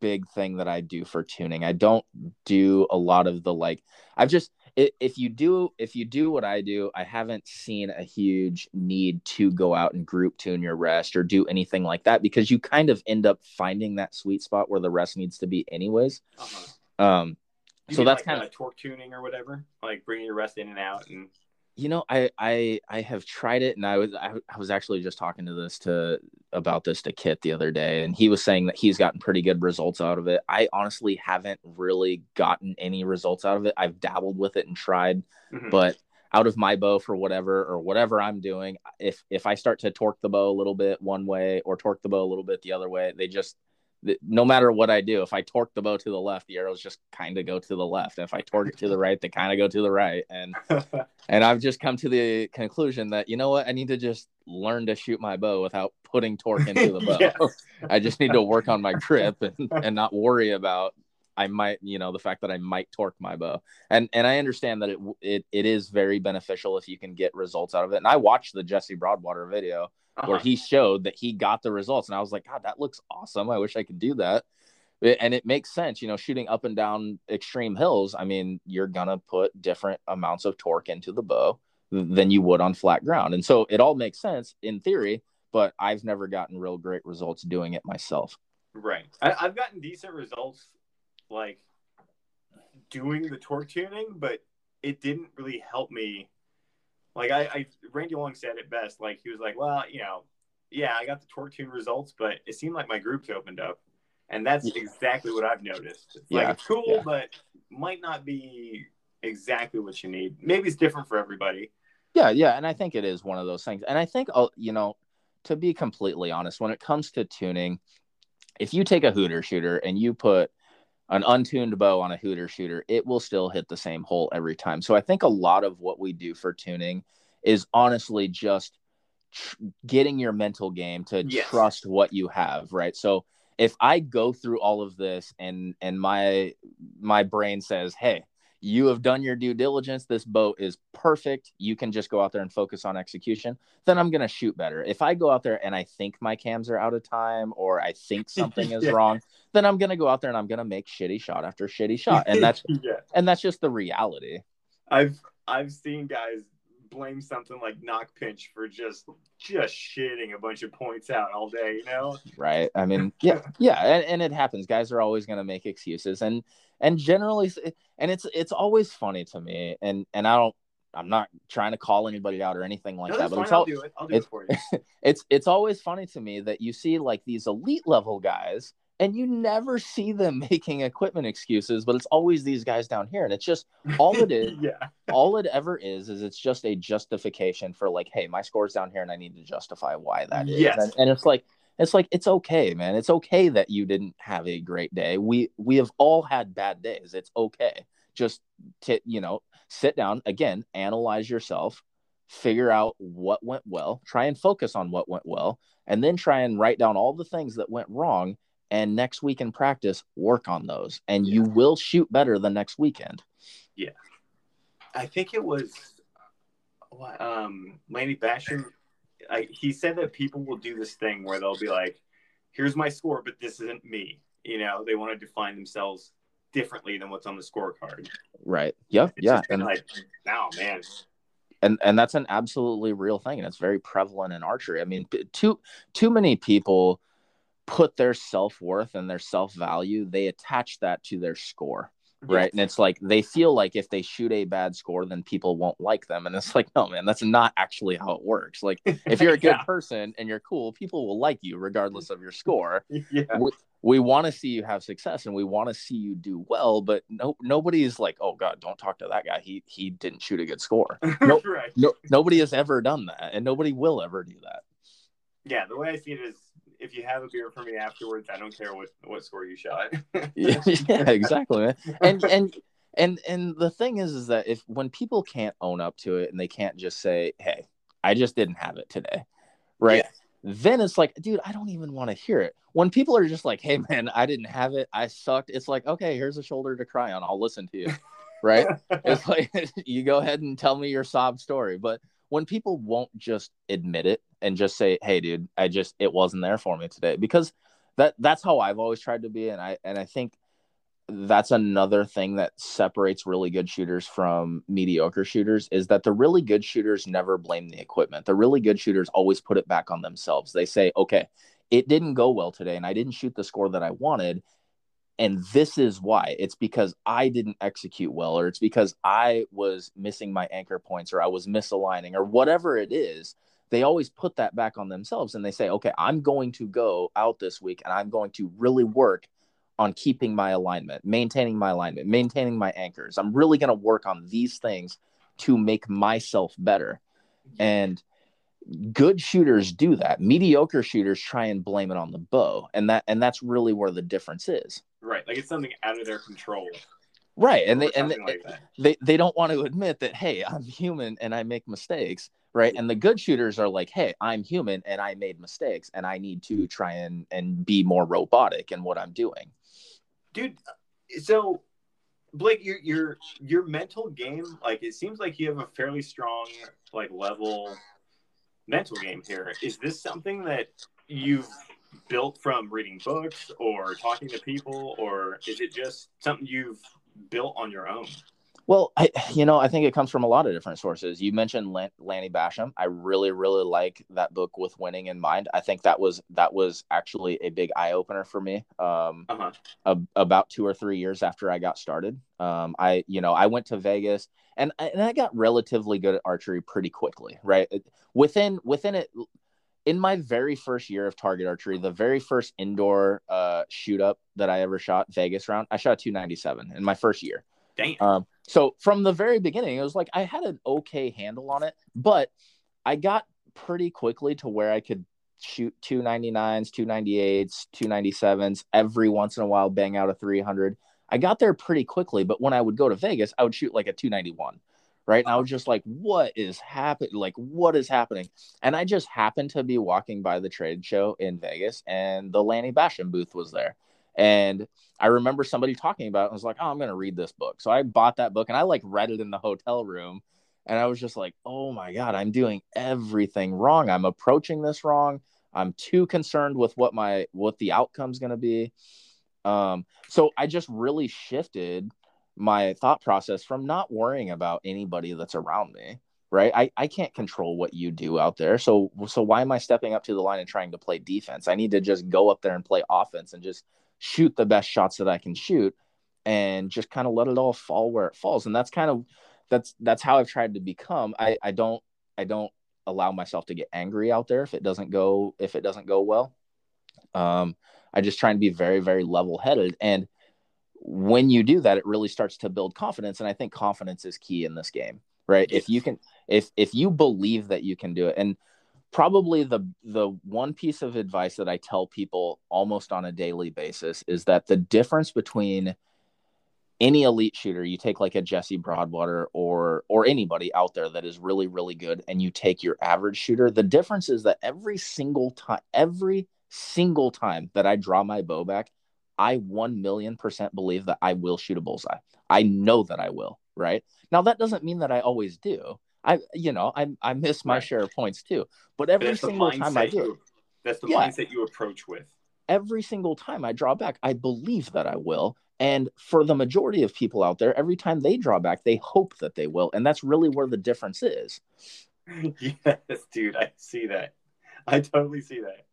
big thing that I do for tuning. I don't do a lot of the like, I've just, if you do if you do what I do, I haven't seen a huge need to go out and group tune your rest or do anything like that because you kind of end up finding that sweet spot where the rest needs to be anyways. Uh-huh. Um, so that's like kind of torque tuning or whatever, like bringing your rest in and out and you know i i i have tried it and i was I, I, was actually just talking to this to about this to kit the other day and he was saying that he's gotten pretty good results out of it i honestly haven't really gotten any results out of it i've dabbled with it and tried mm-hmm. but out of my bow for whatever or whatever i'm doing if if i start to torque the bow a little bit one way or torque the bow a little bit the other way they just no matter what I do, if I torque the bow to the left, the arrows just kind of go to the left. And if I torque it to the right, they kind of go to the right. And and I've just come to the conclusion that you know what, I need to just learn to shoot my bow without putting torque into the bow. yeah. I just need to work on my grip and, and not worry about I might, you know, the fact that I might torque my bow. And and I understand that it it it is very beneficial if you can get results out of it. And I watched the Jesse Broadwater video uh-huh. where he showed that he got the results. And I was like, God, that looks awesome. I wish I could do that. And it makes sense, you know, shooting up and down extreme hills. I mean, you're gonna put different amounts of torque into the bow than you would on flat ground. And so it all makes sense in theory, but I've never gotten real great results doing it myself. Right. I, have gotten decent results like doing the torque tuning, but it didn't really help me like I, I Randy Long said it best. Like he was like, well, you know, yeah, I got the torque tune results, but it seemed like my groups opened up, and that's exactly what I've noticed. It's like it's cool, yeah. but might not be exactly what you need. Maybe it's different for everybody. Yeah, yeah, and I think it is one of those things. And I think, oh, you know, to be completely honest, when it comes to tuning, if you take a hooter shooter and you put an untuned bow on a hooter shooter, it will still hit the same hole every time. So I think a lot of what we do for tuning is honestly just tr- getting your mental game to yes. trust what you have, right? So if I go through all of this and and my my brain says, "Hey, you have done your due diligence. This boat is perfect. You can just go out there and focus on execution. Then I'm going to shoot better. If I go out there and I think my cams are out of time or I think something is yeah. wrong, then I'm going to go out there and I'm going to make shitty shot after shitty shot. And that's yeah. and that's just the reality. I've I've seen guys blame something like nock pinch for just just shitting a bunch of points out all day, you know? Right. I mean, yeah, yeah, and, and it happens. Guys are always going to make excuses, and and generally, and it's it's always funny to me, and and I don't. I'm not trying to call anybody out or anything like no, that, but it's all, I'll do it. I'll do it for you. it's it's always funny to me that you see like these elite level guys and you never see them making equipment excuses but it's always these guys down here and it's just all it is yeah all it ever is is it's just a justification for like hey my score's down here and i need to justify why that is yes. and, and it's like it's like it's okay man. It's okay that you didn't have a great day. We we have all had bad days. It's okay. Just to you know sit down again analyze yourself figure out what went well try and focus on what went well and then try and write down all the things that went wrong and next week in practice work on those. And yeah. you will shoot better the next weekend. Yeah. I think it was um Lanny Bassham I, he said that people will do this thing where they'll be like here's my score but this isn't me. You know they want to define themselves differently than what's on the scorecard. Right. Yep. It's yeah and like now man. And and that's an absolutely real thing and it's very prevalent in archery. I mean too too many people put their self-worth and their self-value they attach that to their score right? And it's like they feel like if they shoot a bad score then people won't like them. And it's like no man that's not actually how it works. Like if you're a good yeah. person and you're cool people will like you regardless of your score. Yeah. we, we want to see you have success and we want to see you do well but no nobody is like oh god don't talk to that guy. He he didn't shoot a good score. No, right. no nobody has ever done that and nobody will ever do that. Yeah the way i see it is if you have a beer for me afterwards, I don't care what what score you shot. yeah, yeah, exactly, man. And and and and the thing is is that if when people can't own up to it and they can't just say hey i just didn't have it today right yeah. then it's like dude i don't even want to hear it when people are just like hey man i didn't have it i sucked it's like okay here's a shoulder to cry on i'll listen to you right it's like you go ahead and tell me your sob story but when people won't just admit it and just say hey dude i just it wasn't there for me today because that that's how i've always tried to be and i and i think that's another thing that separates really good shooters from mediocre shooters is that the really good shooters never blame the equipment. The really good shooters always put it back on themselves. They say, okay, it didn't go well today and I didn't shoot the score that I wanted. And this is why it's because I didn't execute well, or it's because I was missing my anchor points, or I was misaligning, or whatever it is. They always put that back on themselves and they say, okay, I'm going to go out this week and I'm going to really work on keeping my alignment, maintaining my alignment, maintaining my anchors. I'm really going to work on these things to make myself better. And good shooters do that. Mediocre shooters try and blame it on the bow. And that and that's really where the difference is. Right. Like it's something out of their control. Right. And they and they, like they they don't want to admit that hey, I'm human and I make mistakes. Right. And the good shooters are like, hey, I'm human and I made mistakes and I need to try and and be more robotic in what I'm doing dude. Uh, so, Blake, your your your mental game, like it seems like you have a fairly strong like level mental game here. Is this something that you've built from reading books or talking to people, or is it just something you've built on your own? Well, I, you know, I think it comes from a lot of different sources. You mentioned Lanny Bassham. I really, really like that book with winning in mind. I think that was that was actually a big eye opener for me. Um, uh-huh. a, about two or three years after I got started, um, I, you know, I went to Vegas and and I got relatively good at archery pretty quickly. Right within within it, in my very first year of target archery, the very first indoor uh, shoot up that I ever shot, Vegas round, I shot 297 in my first year. Damn. Um, so from the very beginning, it was like I had an okay handle on it, but I got pretty quickly to where I could shoot 299s, 298s, 297s every once in a while, bang out a 300. I got there pretty quickly, but when I would go to Vegas, I would shoot like a 291. Right. And I was just like, what is happening? Like, what is happening? And I just happened to be walking by the trade show in Vegas and the Lanny Bassham booth was there. And I remember somebody talking about it. I was like, oh, I'm going to read this book. So I bought that book and I like read it in the hotel room. And I was just like, oh my God, I'm doing everything wrong. I'm approaching this wrong. I'm too concerned with what my what the outcome's going to be. Um, so I just really shifted my thought process from not worrying about anybody that's around me right I, I can't control what you do out there so so why am i stepping up to the line and trying to play defense i need to just go up there and play offense and just shoot the best shots that I can shoot and just kind of let it all fall where it falls. And that's kind of that's that's how I've tried to become. I I don't I don't allow myself to get angry out there if it doesn't go if it doesn't go well. Um I just try and be very very level headed and when you do that it really starts to build confidence and I think confidence is key in this game, right? If you can if if you believe that you can do it and probably the the one piece of advice that I tell people almost on a daily basis is that the difference between any elite shooter, you take like a Jesse Broadwater or or anybody out there that is really really good, and you take your average shooter. The difference is that every single time, every single time that I draw my bow back, I one million percent believe that I will shoot a bullseye. I know that I will. Right now, that doesn't mean that I always do. I you know I I miss my right. share of points too, but every but single time I do, you, that's the yeah, mindset you approach with. Every single time I draw back, I believe that I will, and for the majority of people out there, every time they draw back, they hope that they will, and that's really where the difference is. yes, dude, I see that. I totally see that.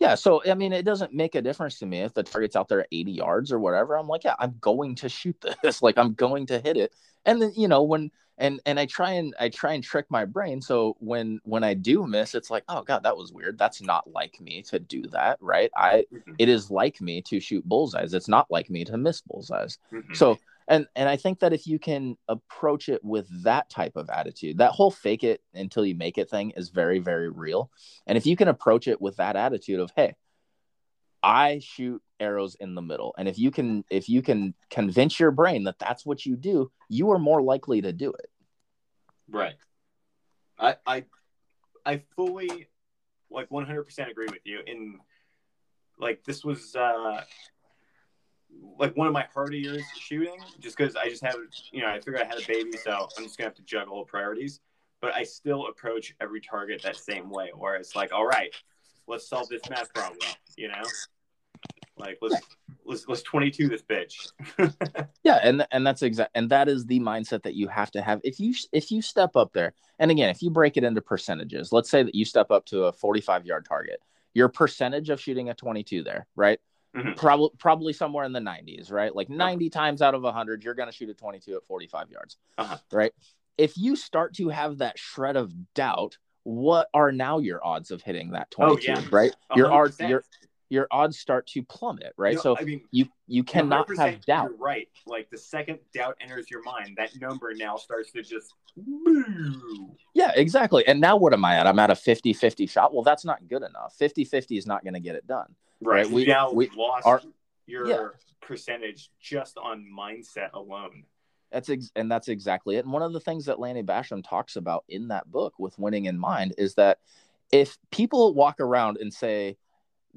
Yeah, so I mean, it doesn't make a difference to me if the target's out there at 80 yards or whatever. I'm like, yeah, I'm going to shoot this. like, I'm going to hit it. And then, you know, when and and I try and I try and trick my brain. So when when I do miss, it's like, oh god, that was weird. That's not like me to do that, right? I mm-hmm. it is like me to shoot bullseyes. It's not like me to miss bullseyes. Mm-hmm. So and and I think that if you can approach it with that type of attitude, that whole fake it until you make it thing is very very real. And if you can approach it with that attitude of, hey, I shoot arrows in the middle. And if you can if you can convince your brain that that's what you do, you are more likely to do it. Right. I I I fully like 100% agree with you. In like this was uh like one of my years shooting just because I just have you know I figured I had a baby so I'm just gonna have to juggle priorities. But I still approach every target that same way where it's like all right let's solve this math problem you know like let's let's let's 22 this bitch yeah and and that's exact and that is the mindset that you have to have if you if you step up there and again if you break it into percentages let's say that you step up to a 45 yard target your percentage of shooting a 22 there right mm-hmm. probably probably somewhere in the 90s right like 90 uh-huh. times out of 100 you're going to shoot a 22 at 45 yards uh-huh. right if you start to have that shred of doubt what are now your odds of hitting that 22 oh, yeah. right 100%. your odds your your odds start to plummet, right? so I mean, you you cannot have doubt. right. Like the second doubt enters your mind, that number now starts to just Yeah, exactly. And now what am I at? I'm at a 50-50 shot. Well, that's not good enough. 50-50 is not going to get it done. Right. right? We now we lost our, your yeah. percentage just on mindset alone. That's ex- and that's exactly it. And one of the things that Lanny Bassham talks about in that book with winning in mind is that if people walk around and say,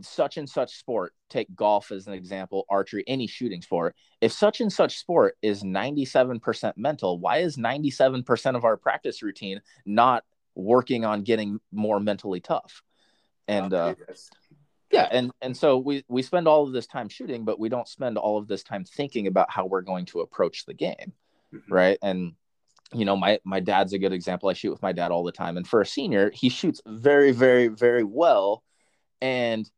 such and such sport, take golf as an example, archery, any shooting sport, if such and such sport is 97% mental, why is 97% of our practice routine not working on getting more mentally tough? And uh, yeah, and and so we we spend all of this time shooting, but we don't spend all of this time thinking about how we're going to approach the game, mm-hmm. right? And you know, my my dad's a good example. I shoot with my dad all the time, and for a senior, he shoots very, very, very well, and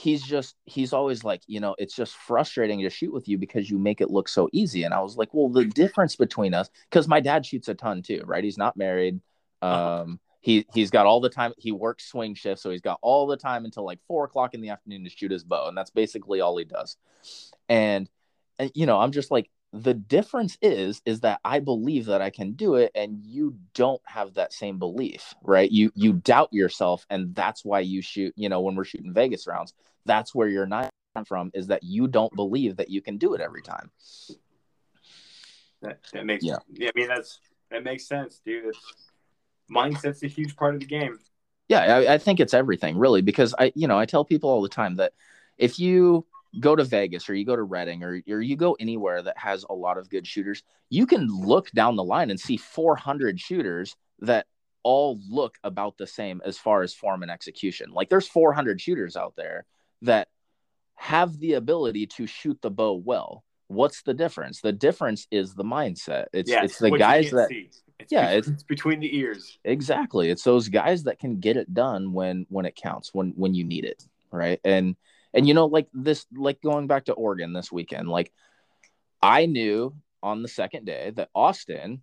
he's just he's always like you know it's just frustrating to shoot with you because you make it look so easy. And i was like well the difference between us because my dad shoots a ton too right? He's not married. Uh-huh. um he he's got all the time he works swing shift so he's got all the time until like four o'clock in the afternoon to shoot his bow and that's basically all he does. And and you know i'm just like the difference is is that i believe that i can do it and you don't have that same belief right? You you doubt yourself and that's why you shoot you know when we're shooting vegas rounds that's where you're not from is that you don't believe that you can do it every time that, that makes yeah. i mean that's that makes sense dude it's, mindset's a huge part of the game yeah I, I think it's everything really because i you know i tell people all the time that if you go to Vegas or you go to Redding or, or you go anywhere that has a lot of good shooters, you can look down the line and see 400 shooters that all look about the same as far as form and execution. Like there's 400 shooters out there that have the ability to shoot the bow well. What's the difference? The difference is the mindset. It's yeah, it's the guys that it's yeah, between, it's, between the ears. Exactly. It's those guys that can get it done when when it counts, when when you need it, right? And and you know, like this, like going back to Oregon this weekend, like I knew on the second day that Austin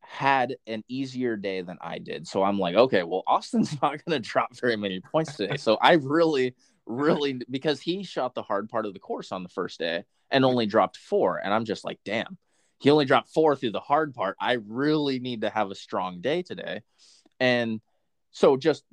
had an easier day than I did. So I'm like, okay, well, Austin's not going to drop very many points today. So I really, really, because he shot the hard part of the course on the first day and only dropped four. And I'm just like, damn, he only dropped four through the hard part. I really need to have a strong day today. And so just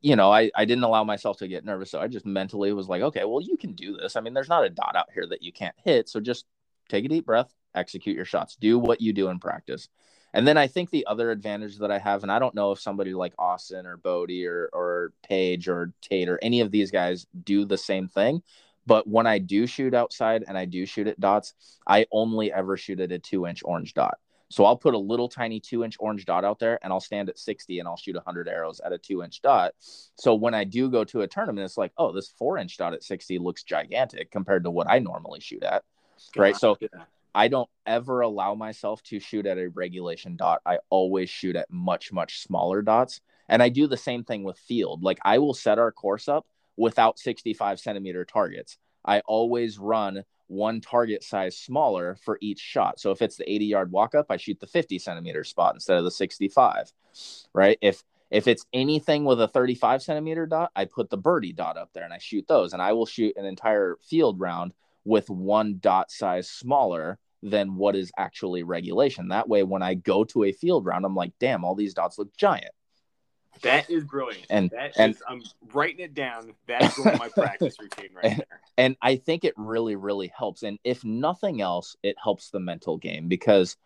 you know I, I didn't allow myself to get nervous so i just mentally was like okay well you can do this i mean there's not a dot out here that you can't hit so just take a deep breath execute your shots do what you do in practice and then i think the other advantage that i have and i don't know if somebody like austin or bodie or or Paige or tate or any of these guys do the same thing but when i do shoot outside and i do shoot at dots i only ever shoot at a two inch orange dot so I'll put a little tiny two inch orange dot out there and I'll stand at 60 and I'll shoot 100 arrows at a two inch dot. So when I do go to a tournament, it's like, oh, this four inch dot at 60 looks gigantic compared to what I normally shoot at. right. So I don't ever allow myself to shoot at a regulation dot. I always shoot at much, much smaller dots. And I do the same thing with field. Like I will set our course up without 65 centimeter targets. I always run one target size smaller for each shot. So if it's the 80 yard walk up, I shoot the 50 centimeter spot instead of the 65. Right. If if it's anything with a 35 centimeter dot, I put the birdie dot up there and I shoot those. And I will shoot an entire field round with one dot size smaller than what is actually regulation. That way, when I go to a field round, I'm like, damn, all these dots look giant. That is brilliant. And- that and- is- I'm writing it down. That's going my practice routine right And- there. and I think it really, really helps. And if nothing else, it helps the mental game because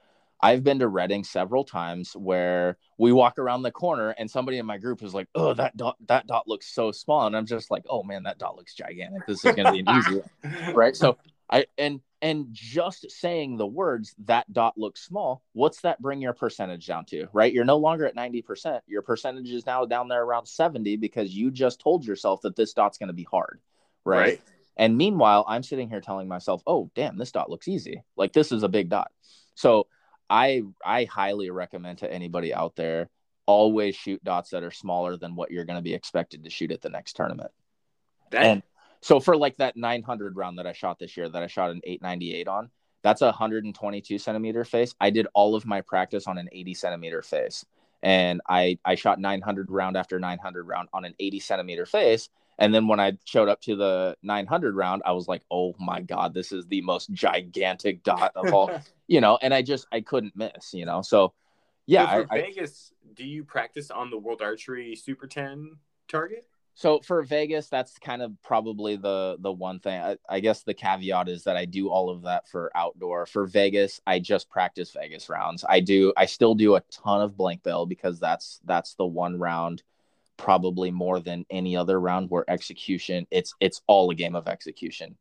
I've been to Redding several times where we walk around the corner and somebody in my group is like, "Oh, that dot, that dot looks so small," and I'm just like, "Oh man, that dot looks gigantic. This is going to be an easy one." right?" So I and and just saying the words that dot looks small, what's that bring your percentage down to? Right? You're no longer at 90%. Your percentage is now down there around 70 because you just told yourself that this dot's going to be hard. right? Right. And meanwhile, I'm sitting here telling myself, "Oh, damn, this dot looks easy. Like this is a big dot." So, I I highly recommend to anybody out there always shoot dots that are smaller than what you're going to be expected to shoot at the next tournament. That, And so for like that 900 round that I shot this year, that I shot an 898 on, that's a 122 centimeter face. I did all of my practice on an 80 centimeter face, and I I shot 900 round after 900 round on an 80 centimeter face. And then when I showed up to the 900 round, I was like, oh my god, this is the most gigantic dot of all, you know. And I just I couldn't miss, you know. So yeah, so for I, I, Vegas, do you practice on the World Archery Super 10 target? So for Vegas, that's kind of probably the the one thing. I, I guess the caveat is that I do all of that for outdoor. For Vegas, I just practice Vegas rounds. I do I still do a ton of blank bale because that's that's the one round probably more than any other round where execution it's it's all a game of execution.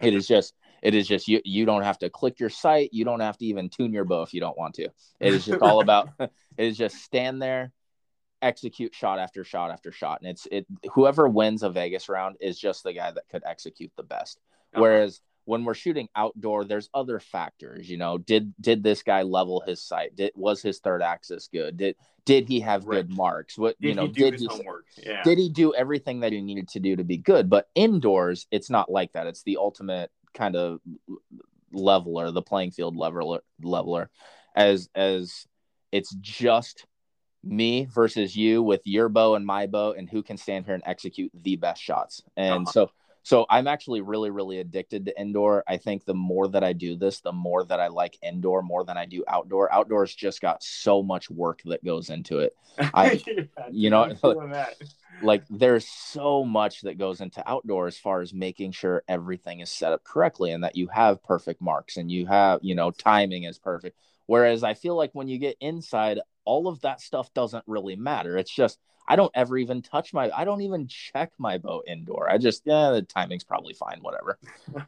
It is just it is just you you don't have to click your sight, you don't have to even tune your bow if you don't want to. It is just all about it is just stand there execute shot after shot after shot and it's it whoever wins a vegas round is just the guy that could execute the best whereas when we're shooting outdoor there's other factors you know did did this guy level his sight did was his third axis good did did he have Right. good marks what did you know he do did his he homework? Yeah. did he do everything that he needed to do to be good but indoors it's not like that it's the ultimate kind of leveler the playing field leveler leveler as as it's just me versus you with your bow and my bow and who can stand here and execute the best shots and Uh-huh. so so i'm actually really really addicted to indoor. I think the more that i do this the more that i like indoor more than i do outdoor. Outdoors just got so much work that goes into it. I- Yeah, you know, that. like there's so much that goes into outdoor as far as making sure everything is set up correctly and that you have perfect marks and you have you know timing is perfect. Whereas i feel like when you get inside all of that stuff doesn't really matter. It's just i don't ever even touch my i don't even check my bow indoor i just yeah the timing's probably fine whatever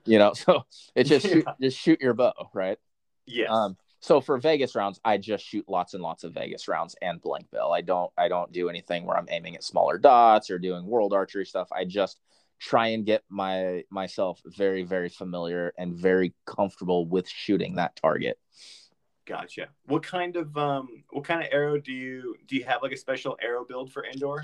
you know so it's just shoot, just shoot your bow right Yes. um, so for Vegas rounds, I just shoot lots and lots of Vegas rounds and blank bale. I don't I don't do anything where I'm aiming at smaller dots or doing world archery stuff. I just try and get my myself very very familiar and very comfortable with shooting that target. Gotcha. What kind of um what kind of arrow do you do you have like a special arrow build for indoor?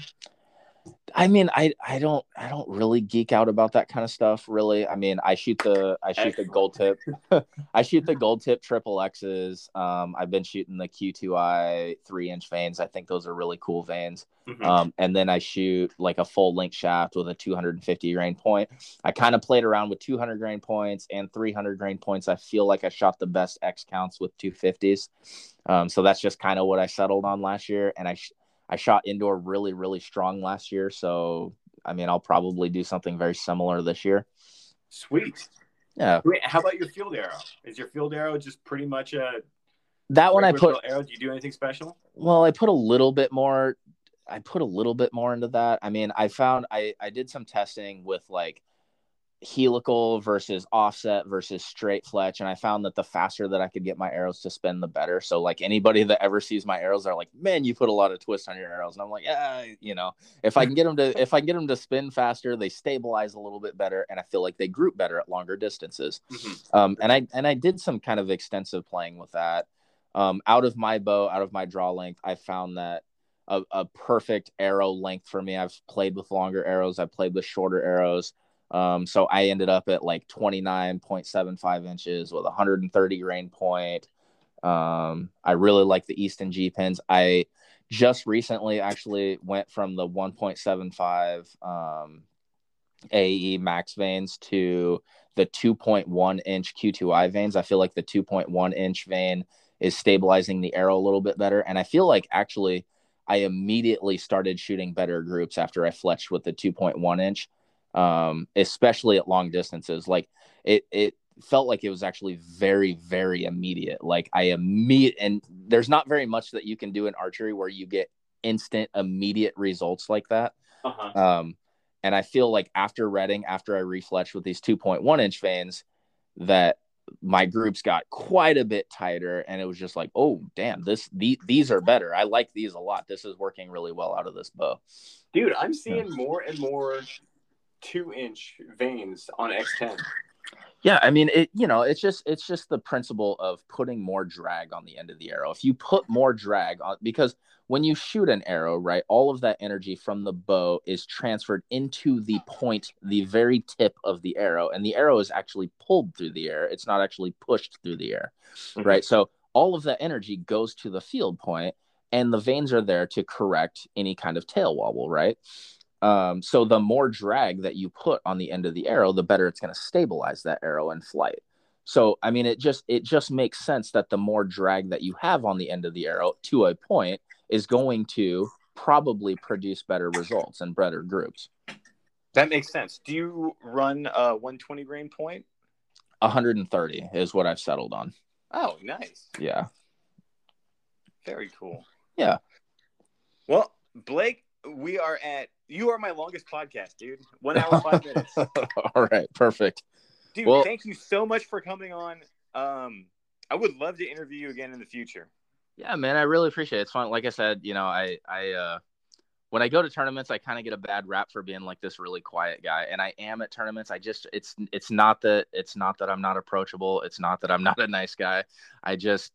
I mean, I I don't I don't really geek out about that kind of stuff. Really, I mean, I shoot the I shoot the gold tip. I shoot the gold tip triple X's. Um, I've been shooting the Q2i three inch vanes. I think those are really cool vanes. Mhm. Um, and then I shoot like a full length shaft with a 250 grain point. I kind of played around with 200 grain points and 300 grain points. I feel like I shot the best X counts with 250s. Um, so that's just kind of what I settled on last year. And I, sh- I shot indoor really, really strong last year. So, I mean, I'll probably do something very similar this year. Sweet. Yeah. Wait, how about your field arrow? Is your field arrow just pretty much a That one I put, arrow? Do you do anything special? well, I put a little bit more I put a little bit more into that. I mean, I found I I did some testing with like helical versus offset versus straight fletch and I found that the faster that I could get my arrows to spin the better. So like anybody that ever sees my arrows are like, "Man, you put a lot of twist on your arrows." And I'm like, "Yeah, you know, if I can get them to if I can get them to spin faster, they stabilize a little bit better and I feel like they group better at longer distances." Mhm. um, and I and I did some kind of extensive playing with that. Um, out of my bow, out of my draw length, I found that a, a perfect arrow length for me. I've played with longer arrows, I've played with shorter arrows. Um, so I ended up at like 29.75 inches with 130 grain point. Um, I really like the Easton G pins. I just recently actually went from the 1.75 um, AE max vanes to the 2.1 inch Q2I vanes. I feel like the 2.1 inch vane is stabilizing the arrow a little bit better. And I feel like actually I immediately started shooting better groups after I fletched with the 2.1 inch, um, especially at long distances. Like it, it felt like it was actually very, very immediate. Like I immediate, and there's not very much that you can do in archery where you get instant, immediate results like that. Uh-huh. Um, and I feel like after Redding, after I refletched with these 2.1 inch vanes, that my groups got quite a bit tighter and it was just like oh damn this the, these are better i like these a lot this is working really well out of this bow dude i'm seeing more and more two inch vanes on x10 yeah i mean it you know it's just it's just the principle of putting more drag on the end of the arrow if you put more drag on because when you shoot an arrow, right, all of that energy from the bow is transferred into the point, the very tip of the arrow, and the arrow is actually pulled through the air. It's not actually pushed through the air, mm-hmm. right? So all of that energy goes to the field point, and the vanes are there to correct any kind of tail wobble, right? Um, so the more drag that you put on the end of the arrow, the better it's going to stabilize that arrow in flight. So I mean, it just it just makes sense that the more drag that you have on the end of the arrow to a point, is going to probably produce better results and better groups. That makes sense. Do you run a 120 grain point? 130 is what I've settled on. Oh, nice. Yeah. Very cool. Yeah. Well, Blake, we are at you are my longest podcast, dude. One hour, five minutes. All right, perfect. Dude, well, thank you so much for coming on. Um, I would love to interview you again in the future. Yeah, man, I really appreciate it. It's fun. Like I said, you know, I I uh when I go to tournaments, I kind of get a bad rap for being like this really quiet guy, and I am at tournaments. I just it's it's not that it's not that I'm not approachable. It's not that I'm not a nice guy. I just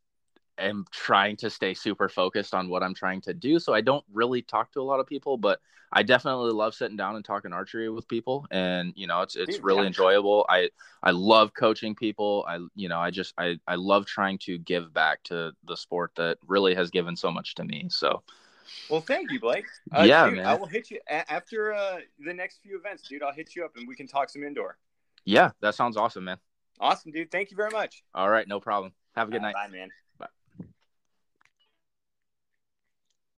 am trying to stay super focused on what I'm trying to do. So I don't really talk to a lot of people, but I definitely love sitting down and talking archery with people. And, you know, it's, it's Dude, really yeah. enjoyable. I, I love coaching people. I, you know, I just, I, I love trying to give back to the sport that really has given so much to me. So, well, thank you, Blake. Uh, yeah, dude, man. I will hit you a- after uh, the next few events, dude. I'll hit you up and we can talk some indoor. Yeah, that sounds awesome, man. Awesome, dude. Thank you very much. All right, no problem. Have a good night. Bye, man.